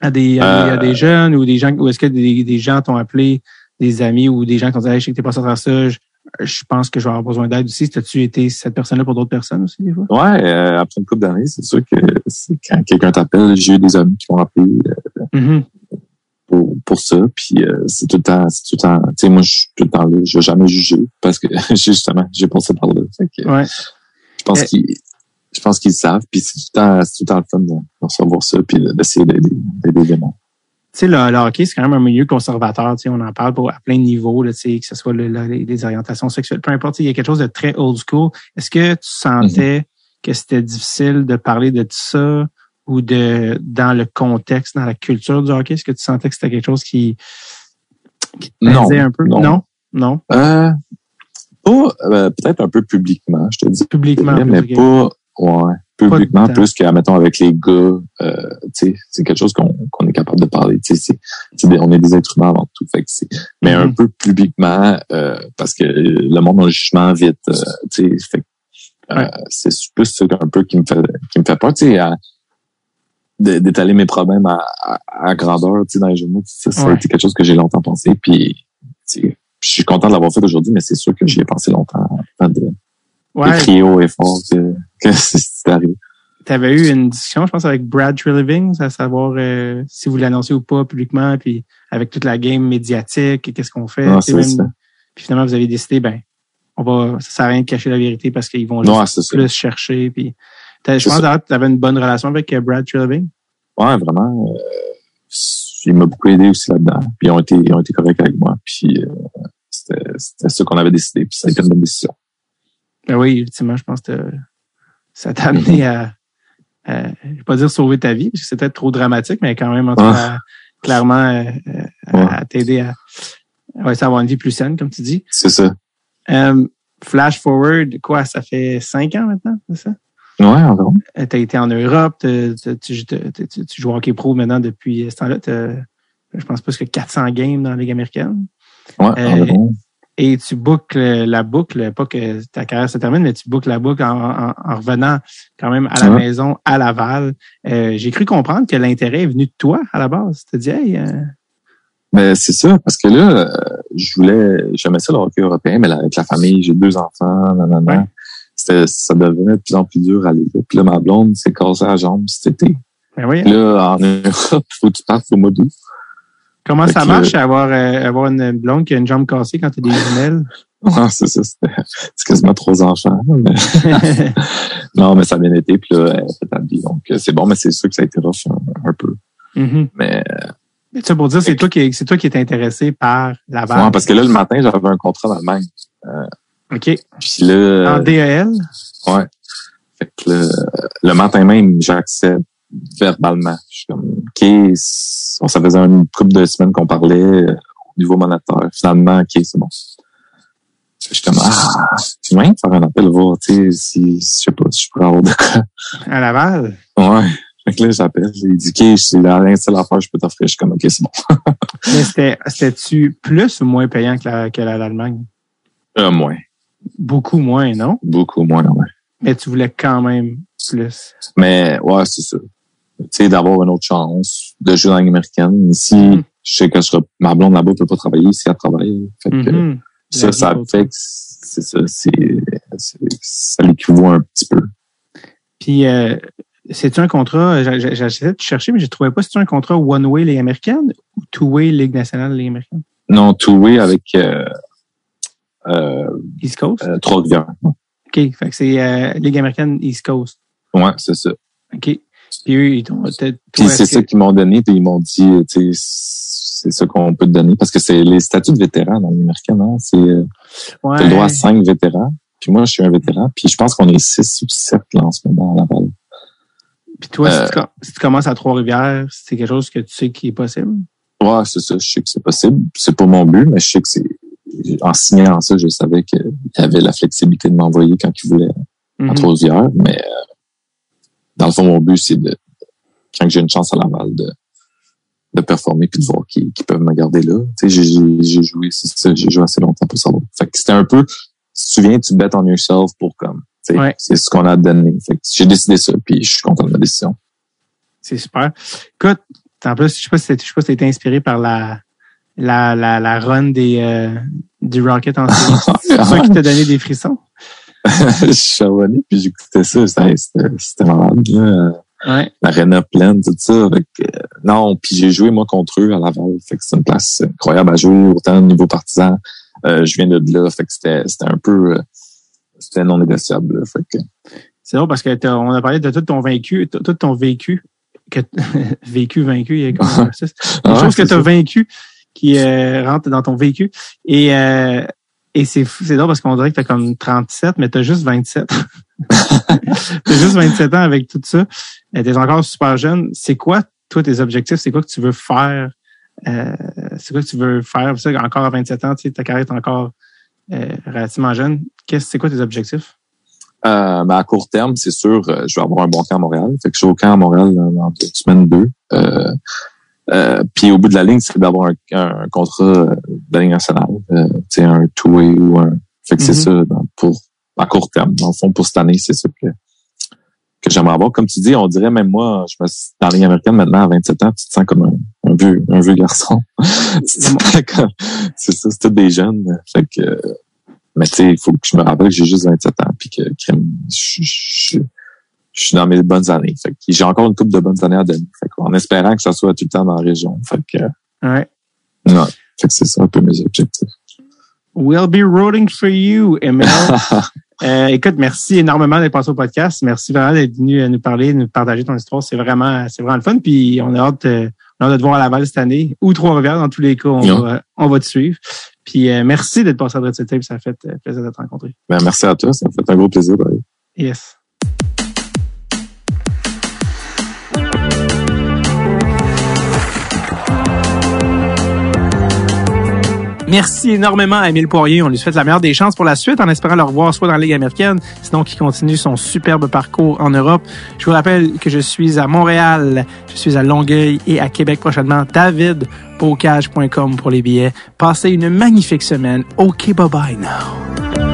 à, des, à, des- à Euh. des jeunes ou des gens, ou est-ce que des, des gens t'ont appelé, des amis ou des gens qui t'ont dit, hey, je sais que t'es passé à travers ça, je, je pense que je vais avoir besoin d'aide aussi. As-tu été cette personne-là pour d'autres personnes aussi, des fois? Ouais, euh, après une couple d'années, c'est sûr que quand quelqu'un t'appelle, j'ai eu des amis qui m'ont appelé euh, Mhm. Pour, pour ça. Puis euh, c'est tout le temps, c'est tout le temps. Tu sais, moi, je suis tout le temps là. Je vais jamais juger parce que justement, j'ai passé par là. Fait que, Ouais. Je pense Eh. qu'ils, je pense qu'ils savent. Puis c'est tout le temps, c'est tout le temps le fun de, de recevoir ça, puis d'essayer d'aider, les gens. Tu sais, le, le hockey, c'est quand même un milieu conservateur. Tu sais, on en parle pour, à plein de niveaux, là, tu sais, que ce soit le- le- les, les orientations sexuelles, peu importe. tu sais, Il y a quelque chose de très old school. Est-ce que tu sentais que c'était difficile de parler de tout ça? Ou de dans le contexte, dans la culture du hockey? Est-ce que tu sentais que c'était quelque chose qui, qui Non, un peu? non. Non? Non? Euh, pas euh, peut-être un peu publiquement, je te dis. Publiquement? mais pas, ouais, publiquement Pas plus qu'à, mettons, avec les gars, euh, c'est quelque chose qu'on, est capable de parler, tu sais, c'est, c'est des- on est des êtres humains avant tout, fait que mais un Mhm. peu publiquement, euh, parce que le monde a un jugement vite, euh, tu sais, fait que, Ouais. c'est plus ça un peu qui me fait, qui me fait peur, tu sais, d'étaler mes problèmes à, à, à grandeur, tu sais, dans les journaux, ça, ça a Ouais. été quelque chose que j'ai longtemps pensé, puis, tu sais, je suis content de l'avoir fait aujourd'hui, mais c'est sûr que j'y ai pensé longtemps avant de, Ouais, de crier haut et fort que, que c'est arrivé. tu avais eu une discussion, je pense, avec Brad Treliving, à savoir euh, si vous l'annoncez ou pas publiquement, puis avec toute la game médiatique, qu'est-ce qu'on fait. Non, c'est même- ça. Puis finalement, vous avez décidé, ben, on va, ça sert à rien de cacher la vérité parce qu'ils vont juste plus chercher. Puis, je C'est pense que tu avais une bonne relation avec euh, Brad Treliving. Ouais, vraiment. euh, il m'a beaucoup aidé aussi là-dedans. Puis ils ont été, ils ont été corrects avec moi. Puis euh, c'était ça qu'on avait décidé, puis ça a été une bonne décision. Ben oui, ultimement, je pense que ça t'a amené à, à, je vais pas dire sauver ta vie, parce que c'était trop dramatique, mais quand même, en tout Ouais. cas, clairement, euh, à, à t'aider à, ouais, avoir une vie plus saine, comme tu dis. C'est ça. Euh, flash forward, quoi, ça fait cinq ans maintenant, c'est ça? Ouais, environ. tu as été en Europe, tu, tu- tu- tu joues au hockey pro maintenant depuis ce temps-là. t'as, Je pense plus que 400 games dans la Ligue américaine. Ouais, Euh. Et tu boucles la boucle, pas que ta carrière se termine, mais tu boucles la boucle en, en- en revenant quand même à la Ouais. maison, à Laval. Euh, J'ai cru comprendre que l'intérêt est venu de toi à la base. Tu te dis, hey, euh, Mais c'est ça, parce que là, euh, je voulais, j'aimais ça le hockey européen, mais là, avec la famille, j'ai deux enfants, nanana. Ouais. Ça devenait de plus en plus dur à aller là. Puis là, ma blonde s'est cassée la jambe cet été. ben oui. Puis là, en Europe, il faut que tu partes au mois d'août. Comment Fait ça que- marche avoir, euh, avoir une blonde qui a une jambe cassée quand tu as des jumelles? Ah, c'est ça, c'était, c'est quasiment trois enfants. mais- non, mais ça a bien été, puis là, elle est établie. Donc, euh, c'est bon, mais c'est sûr que ça a été rough un, un peu. Mhm. Mais, Mais ça pour dire, c'est toi qui c'est toi qui es intéressé par Laval. ouais, parce que là, le matin, j'avais un contrat en Allemagne. OK. Puis là, En DEL? Ouais. Fait que le, le matin même, j'accepte verbalement. Je suis comme, OK, on ça faisait une couple de semaines qu'on parlait euh, au niveau monétaire. Finalement, OK, c'est bon. Je suis comme, ah, tu viens de faire un appel, voir, tu sais, si, je sais pas, si je pourrais avoir de quoi. À Laval? Ouais. Fait que là, j'appelle, il dit, OK, c'est la seule affaire que je peux t'offrir. Je suis comme, OK, c'est bon. Mais c'était, c'était-tu plus ou moins payant que, la, que la- l'Allemagne? Euh, moins. Beaucoup moins, non? Beaucoup moins, ouais. Mais tu voulais quand même plus. Mais, ouais, c'est ça. Tu sais, d'avoir une autre chance de jouer dans américaine. Ici, Mhm. je sais que je ma blonde là-bas peut pas travailler ici, elle travaille. Fait que, Mhm. Ça, ça fait que c'est ça, c'est, c'est- ça l'équivaut un petit peu. Puis, euh, c'est-tu un contrat, j'essayais de chercher, mais je ne trouvais pas, c'est un contrat one-way Ligue américaine ou two-way Ligue nationale Ligue américaine? Non, two-way avec euh, euh, East Coast? euh, Trois-Rivières. OK. Fait que c'est euh, Ligue américaine East Coast. Ouais, c'est ça. OK. Puis eux, ils t'ont. Puis c'est ça qu'ils m'ont donné, puis ils m'ont dit, euh, tu sais, c'est ça qu'on peut te donner, parce que c'est les statuts de vétéran dans l'américaine, hein, c'est euh, t'as le droit à Ouais. cinq vétérans, puis moi, je suis un vétéran, puis je pense qu'on est six ou sept là, en ce moment à Laval. Puis toi, si, Euh, tu, si tu commences à Trois-Rivières, c'est quelque chose que tu sais qui est possible? Ouais, c'est ça, je sais que c'est possible. C'est pas mon but, mais je sais que c'est, en signant ça, je savais qu'il y avait la flexibilité de m'envoyer quand il voulait à Mhm. Trois-Rivières, mais euh, dans le fond, mon but, c'est de, quand j'ai une chance à Laval, de, de performer puis de voir qui, qui peuvent me garder là. Tu sais, j'ai, j'ai- j'ai joué, c'est ça, j'ai joué assez longtemps pour savoir. Fait que c'était un peu, si tu viens, tu bet on yourself pour comme, tu sais, Ouais. c'est ce qu'on a donné. Fait que j'ai décidé ça, puis je suis content de ma décision. C'est super. Écoute, en plus, je sais pas si t'es- je sais pas si été inspiré par la, la, la, la run des, euh, du Rocket en série. C'est ça qui t'a donné des frissons? je suis abonné, puis j'écoutais ça, c'était, malade, là. Ouais. L'arena pleine, tout ça. Fait que, euh, non, puis j'ai joué moi contre eux à Laval. Fait que c'est une place incroyable à jouer, autant au niveau partisan. Euh, je viens de là, fait que c'était, c'était un peu euh, c'était non négociable. Fait que, C'est drôle parce que on a parlé de tout ton vécu, tout ton vécu, que vécu, vaincu, il y a comme Ah, choses que tu as ça. vaincues qui euh, rentrent dans ton vécu. Et, euh, et c'est c'est drôle parce qu'on dirait que tu as comme 37, mais tu as juste 27. tu juste 27 ans avec tout ça. Tu es encore super jeune. C'est quoi, toi, tes objectifs? C'est quoi que tu veux faire? Euh, c'est quoi que tu veux faire? Encore à 27 ans, ta carrière est encore euh, relativement jeune. C'est quoi tes objectifs? Euh, mais à court terme, c'est sûr, euh, je vais avoir un bon camp à Montréal. Je suis au camp à Montréal dans, deux semaines deux. Euh, euh, puis au bout de la ligne, c'est d'avoir un, un contrat euh, de la Ligue nationale. Euh, tu sais, un two-way ou un. Fait que c'est Mhm. ça dans- pour à court terme. Dans le fond, pour cette année, c'est ça que, que j'aimerais avoir. Comme tu dis, on dirait même moi, je me suis dans la Ligue américaine maintenant à 27 ans, tu te sens comme un, un vieux, un vieux garçon. Comme- c'est ça, c'est tous des jeunes. Fait que euh, mais tu sais, il faut que je me rappelle que j'ai juste 27 ans puis que crème, je, je, je suis dans mes bonnes années. J'ai encore une couple de bonnes années à donner. Fait en espérant que ça soit tout le temps dans la région. Fait que, Ouais. non. Fait que c'est ça un peu mes objectifs. We'll be rooting for you, Emile. Euh, écoute, merci énormément d'être passé au podcast. Merci vraiment d'être venu euh, nous parler, nous partager ton histoire. C'est vraiment, c'est vraiment le fun. Puis on a hâte, euh, On va te voir à Laval cette année ou Trois-Rivières. Dans tous les cas, on, Yeah. va, on va te suivre. Puis euh, merci d'être passé à Dread Tape. Ça a fait plaisir de te rencontrer. Ben, merci à toi. Ça me fait un gros plaisir. Yes. Merci énormément à Émile Poirier. On lui souhaite la meilleure des chances pour la suite en espérant le revoir soit dans la Ligue américaine, sinon qu'il continue son superbe parcours en Europe. Je vous rappelle que je suis à Montréal, je suis à Longueuil et à Québec prochainement. davidbocage.com pour les billets. Passez une magnifique semaine. OK, bye bye now.